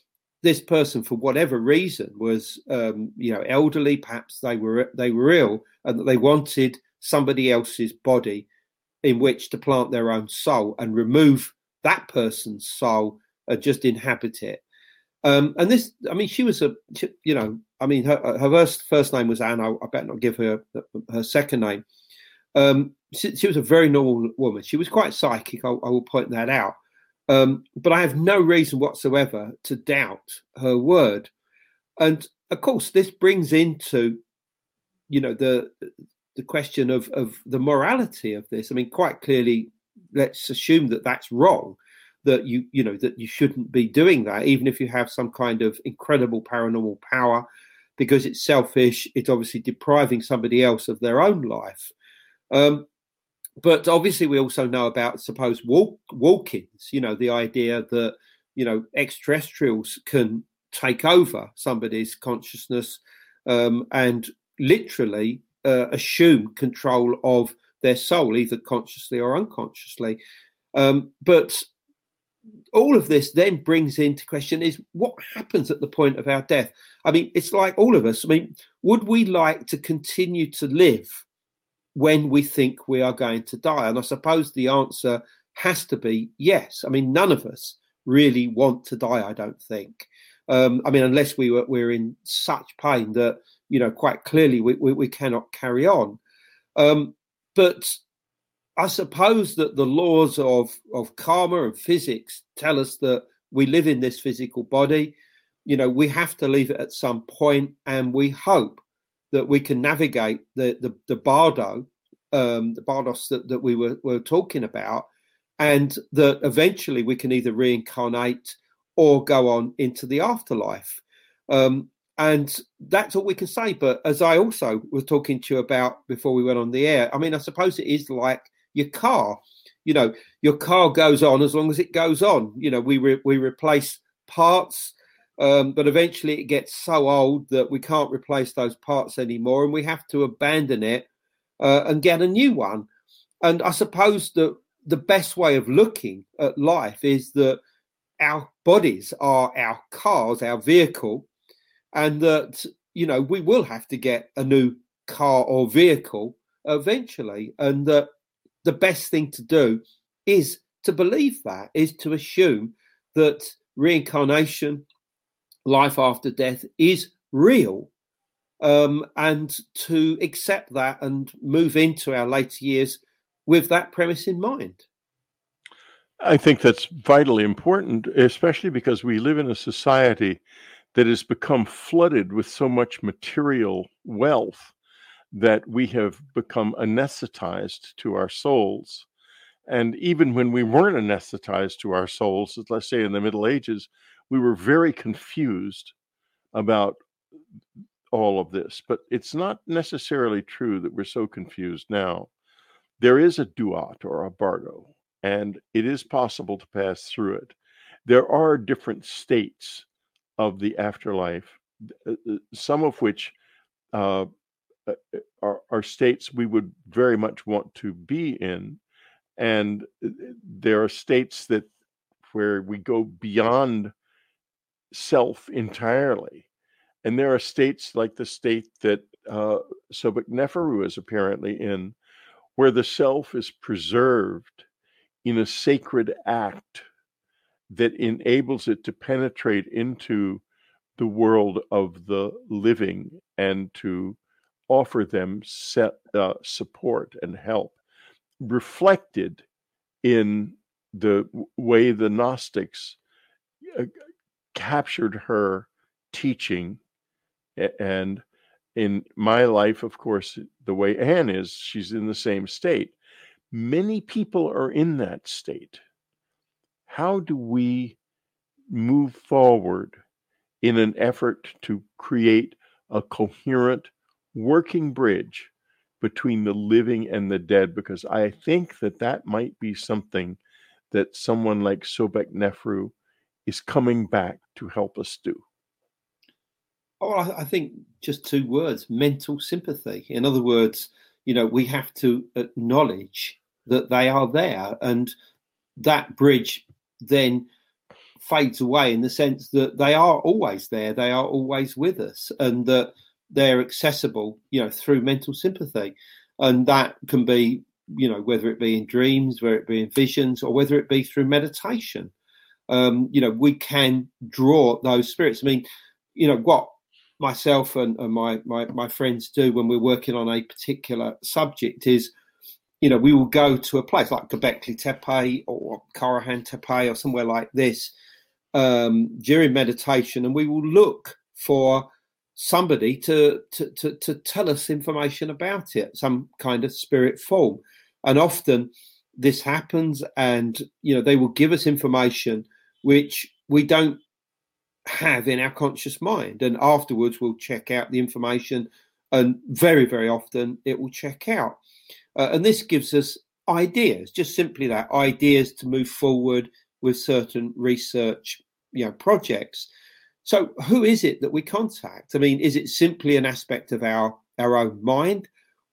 this person, for whatever reason, was um, you know elderly. Perhaps they were they were ill, and that they wanted somebody else's body in which to plant their own soul and remove that person's soul and just inhabit it. Um, and this, I mean, she was a, you know, I mean, her, her first, first name was Anne. I, I better not give her her second name. Um, she, she, was a very normal woman. She was quite psychic. I, I will point that out. Um, but I have no reason whatsoever to doubt her word. And of course, this brings into, you know, the the question of of the morality of this. I mean, quite clearly, let's assume that that's wrong that you you know that you shouldn't be doing that even if you have some kind of incredible paranormal power because it's selfish it's obviously depriving somebody else of their own life. Um, but obviously we also know about suppose walk walk-ins you know the idea that you know extraterrestrials can take over somebody's consciousness um, and literally uh, assume control of their soul either consciously or unconsciously. Um, but all of this then brings into question is what happens at the point of our death. I mean, it's like all of us. I mean, would we like to continue to live when we think we are going to die? And I suppose the answer has to be yes. I mean, none of us really want to die, I don't think. Um, I mean, unless we were we're in such pain that you know quite clearly we, we, we cannot carry on. Um, but I suppose that the laws of, of karma and physics tell us that we live in this physical body. You know, we have to leave it at some point, and we hope that we can navigate the the, the bardo, um, the bardos that, that we were, were talking about, and that eventually we can either reincarnate or go on into the afterlife. Um, and that's all we can say. But as I also was talking to you about before we went on the air, I mean, I suppose it is like your car. You know, your car goes on as long as it goes on. You know, we re- we replace parts, um, but eventually it gets so old that we can't replace those parts anymore, and we have to abandon it uh, and get a new one. And I suppose that the best way of looking at life is that our bodies are our cars, our vehicle, and that you know we will have to get a new car or vehicle eventually, and that the best thing to do is to believe that, is to assume that reincarnation, life after death, is real. Um, and to accept that and move into our later years with that premise in mind. I think that's vitally important, especially because we live in a society that has become flooded with so much material wealth that we have become anesthetized to our souls. And even when we weren't anesthetized to our souls, let's say in the Middle Ages, we were very confused about all of this. But it's not necessarily true that we're so confused now. There is a duat or a bardo, and it is possible to pass through it. There are different states of the afterlife, uh, uh, some of which uh, are, are states we would very much want to be in and uh, there are states that where we go beyond self entirely and there are states like the state that uh, Sobek Neferu is apparently in, where the self is preserved in a sacred act that enables it to penetrate into the world of the living and to offer them set, uh, support and help, reflected in the way the Gnostics uh, captured her teaching. And in my life, of course, the way Anne is, she's in the same state. Many people are in that state. How do we move forward in an effort to create a coherent working bridge between the living and the dead because I think that that might be something that someone like Sobek Nefru is coming back to help us do? Oh, I think just two words mental sympathy. In other words, you know, we have to acknowledge that they are there. And that bridge then fades away in the sense that they are always there, they are always with us, and that they're accessible, you know, through mental sympathy. And that can be, you know, whether it be in dreams, whether it be in visions, or whether it be through meditation. Um, you know, we can draw those spirits. I mean, you know, what myself and, and my, my, my friends do when we're working on a particular subject is, you know, we will go to a place like Göbekli Tepe or Karahan Tepe or somewhere like this um, during meditation, and we will look for somebody to, to, to, to tell us information about it, some kind of spirit form. And often this happens, and you know, they will give us information which we don't have in our conscious mind. And afterwards, we'll check out the information, and very, very often it will check out. Uh, and this gives us ideas, just simply that ideas to move forward with certain research you know, projects. So, who is it that we contact? I mean, is it simply an aspect of our, our own mind?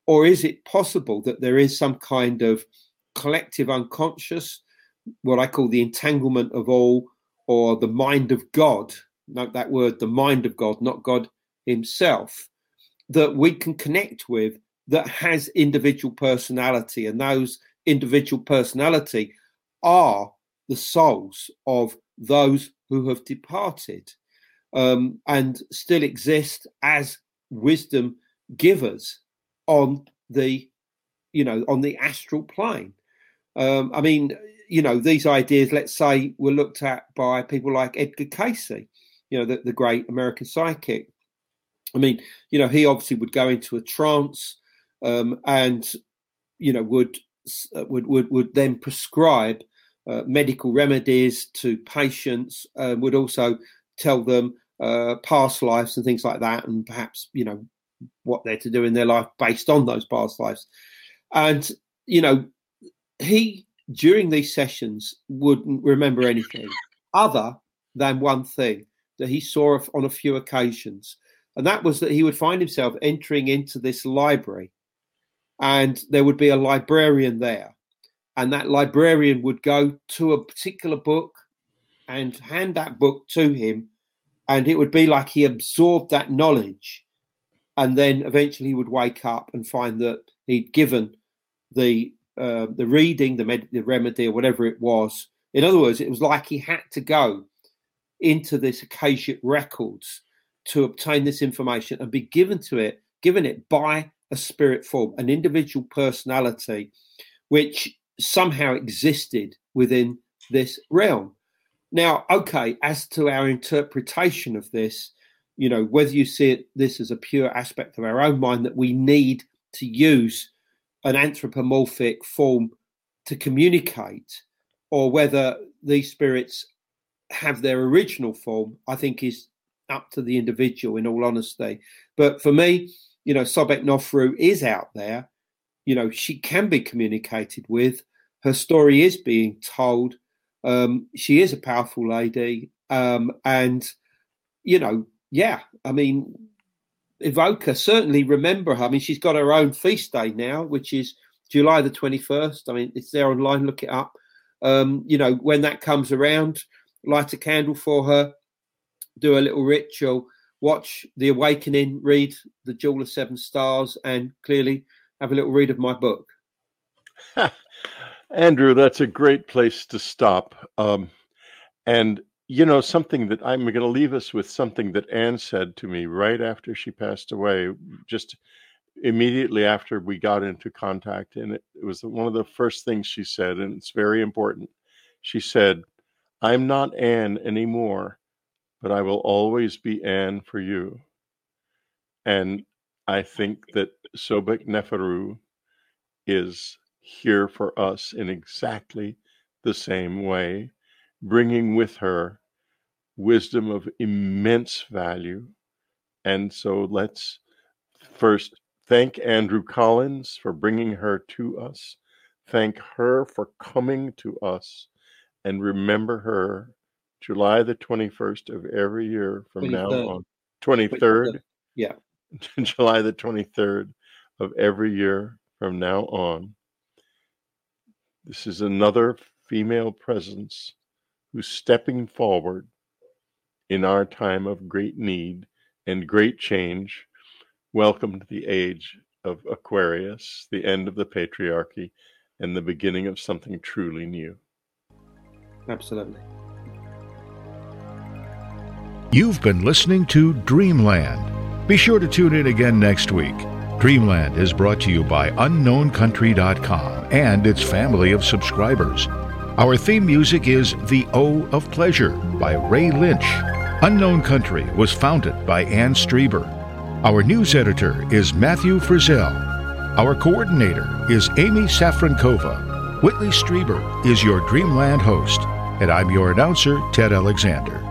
Or is it possible that there is some kind of collective unconscious, what I call the entanglement of all, or the mind of God, note that word, the mind of God, not God himself, that we can connect with that has individual personality. And those individual personality are the souls of those who have departed um, and still exist as wisdom givers on the you know on the astral plane um, i mean you know, these ideas, let's say, were looked at by people like Edgar Cayce you know, the, the great American psychic. I mean, you know, he obviously would go into a trance um, and, you know, would uh, would would, would then prescribe uh, medical remedies to patients. Uh, would also tell them uh, past lives and things like that, and perhaps you know what they're to do in their life based on those past lives. And you know, he during these sessions wouldn't remember anything other than one thing that he saw on a few occasions. And that was that he would find himself entering into this library, and there would be a librarian there. And that librarian would go to a particular book and hand that book to him. And it would be like he absorbed that knowledge. And then eventually he would wake up and find that he'd given the uh, the reading, the, med- the remedy, or whatever it was. In other words, it was like he had to go into this Akashic records to obtain this information and be given to it, given it by a spirit form, an individual personality, which somehow existed within this realm. Now, okay, as to our interpretation of this, you know, whether you see it this as a pure aspect of our own mind that we need to use an anthropomorphic form to communicate, or whether these spirits have their original form, I think is up to the individual, in all honesty. But for me, you know, Sobekneferu is out there. You know, she can be communicated with. Her story is being told. Um, she is a powerful lady. Um, and, you know, yeah, I mean, Evoker, certainly remember her. I mean, she's got her own feast day now, which is July the 21st. I mean, it's there online, look it up. Um, you know, when that comes around, light a candle for her, do a little ritual, watch The Awakening, read The Jewel of Seven Stars, and clearly have a little read of my book. <laughs> Andrew, that's a great place to stop. Um, and you know, something that I'm going to leave us with something that Anne said to me right after she passed away, just immediately after we got into contact. And it, it was one of the first things she said, and it's very important. She said, I'm not Anne anymore, but I will always be Anne for you. And I think that Sobekneferu is here for us in exactly the same way, bringing with her wisdom of immense value. And so let's first thank Andrew Collins for bringing her to us, thank her for coming to us, and remember her July the 21st of every year from 23rd. now on. 23rd. 23rd. Yeah. <laughs> July the 23rd of every year from now on. This is another female presence who's stepping forward in our time of great need and great change. Welcome to the age of Aquarius, the end of the patriarchy, and the beginning of something truly new. Absolutely. You've been listening to Dreamland. Be sure to tune in again next week. Dreamland is brought to you by UnknownCountry.com and its family of subscribers. Our theme music is The O of Pleasure by Ray Lynch. Unknown Country was founded by Ann Strieber. Our news editor is Matthew Frizzell. Our coordinator is Amy Safrankova. Whitley Strieber is your Dreamland host, and I'm your announcer, Ted Alexander.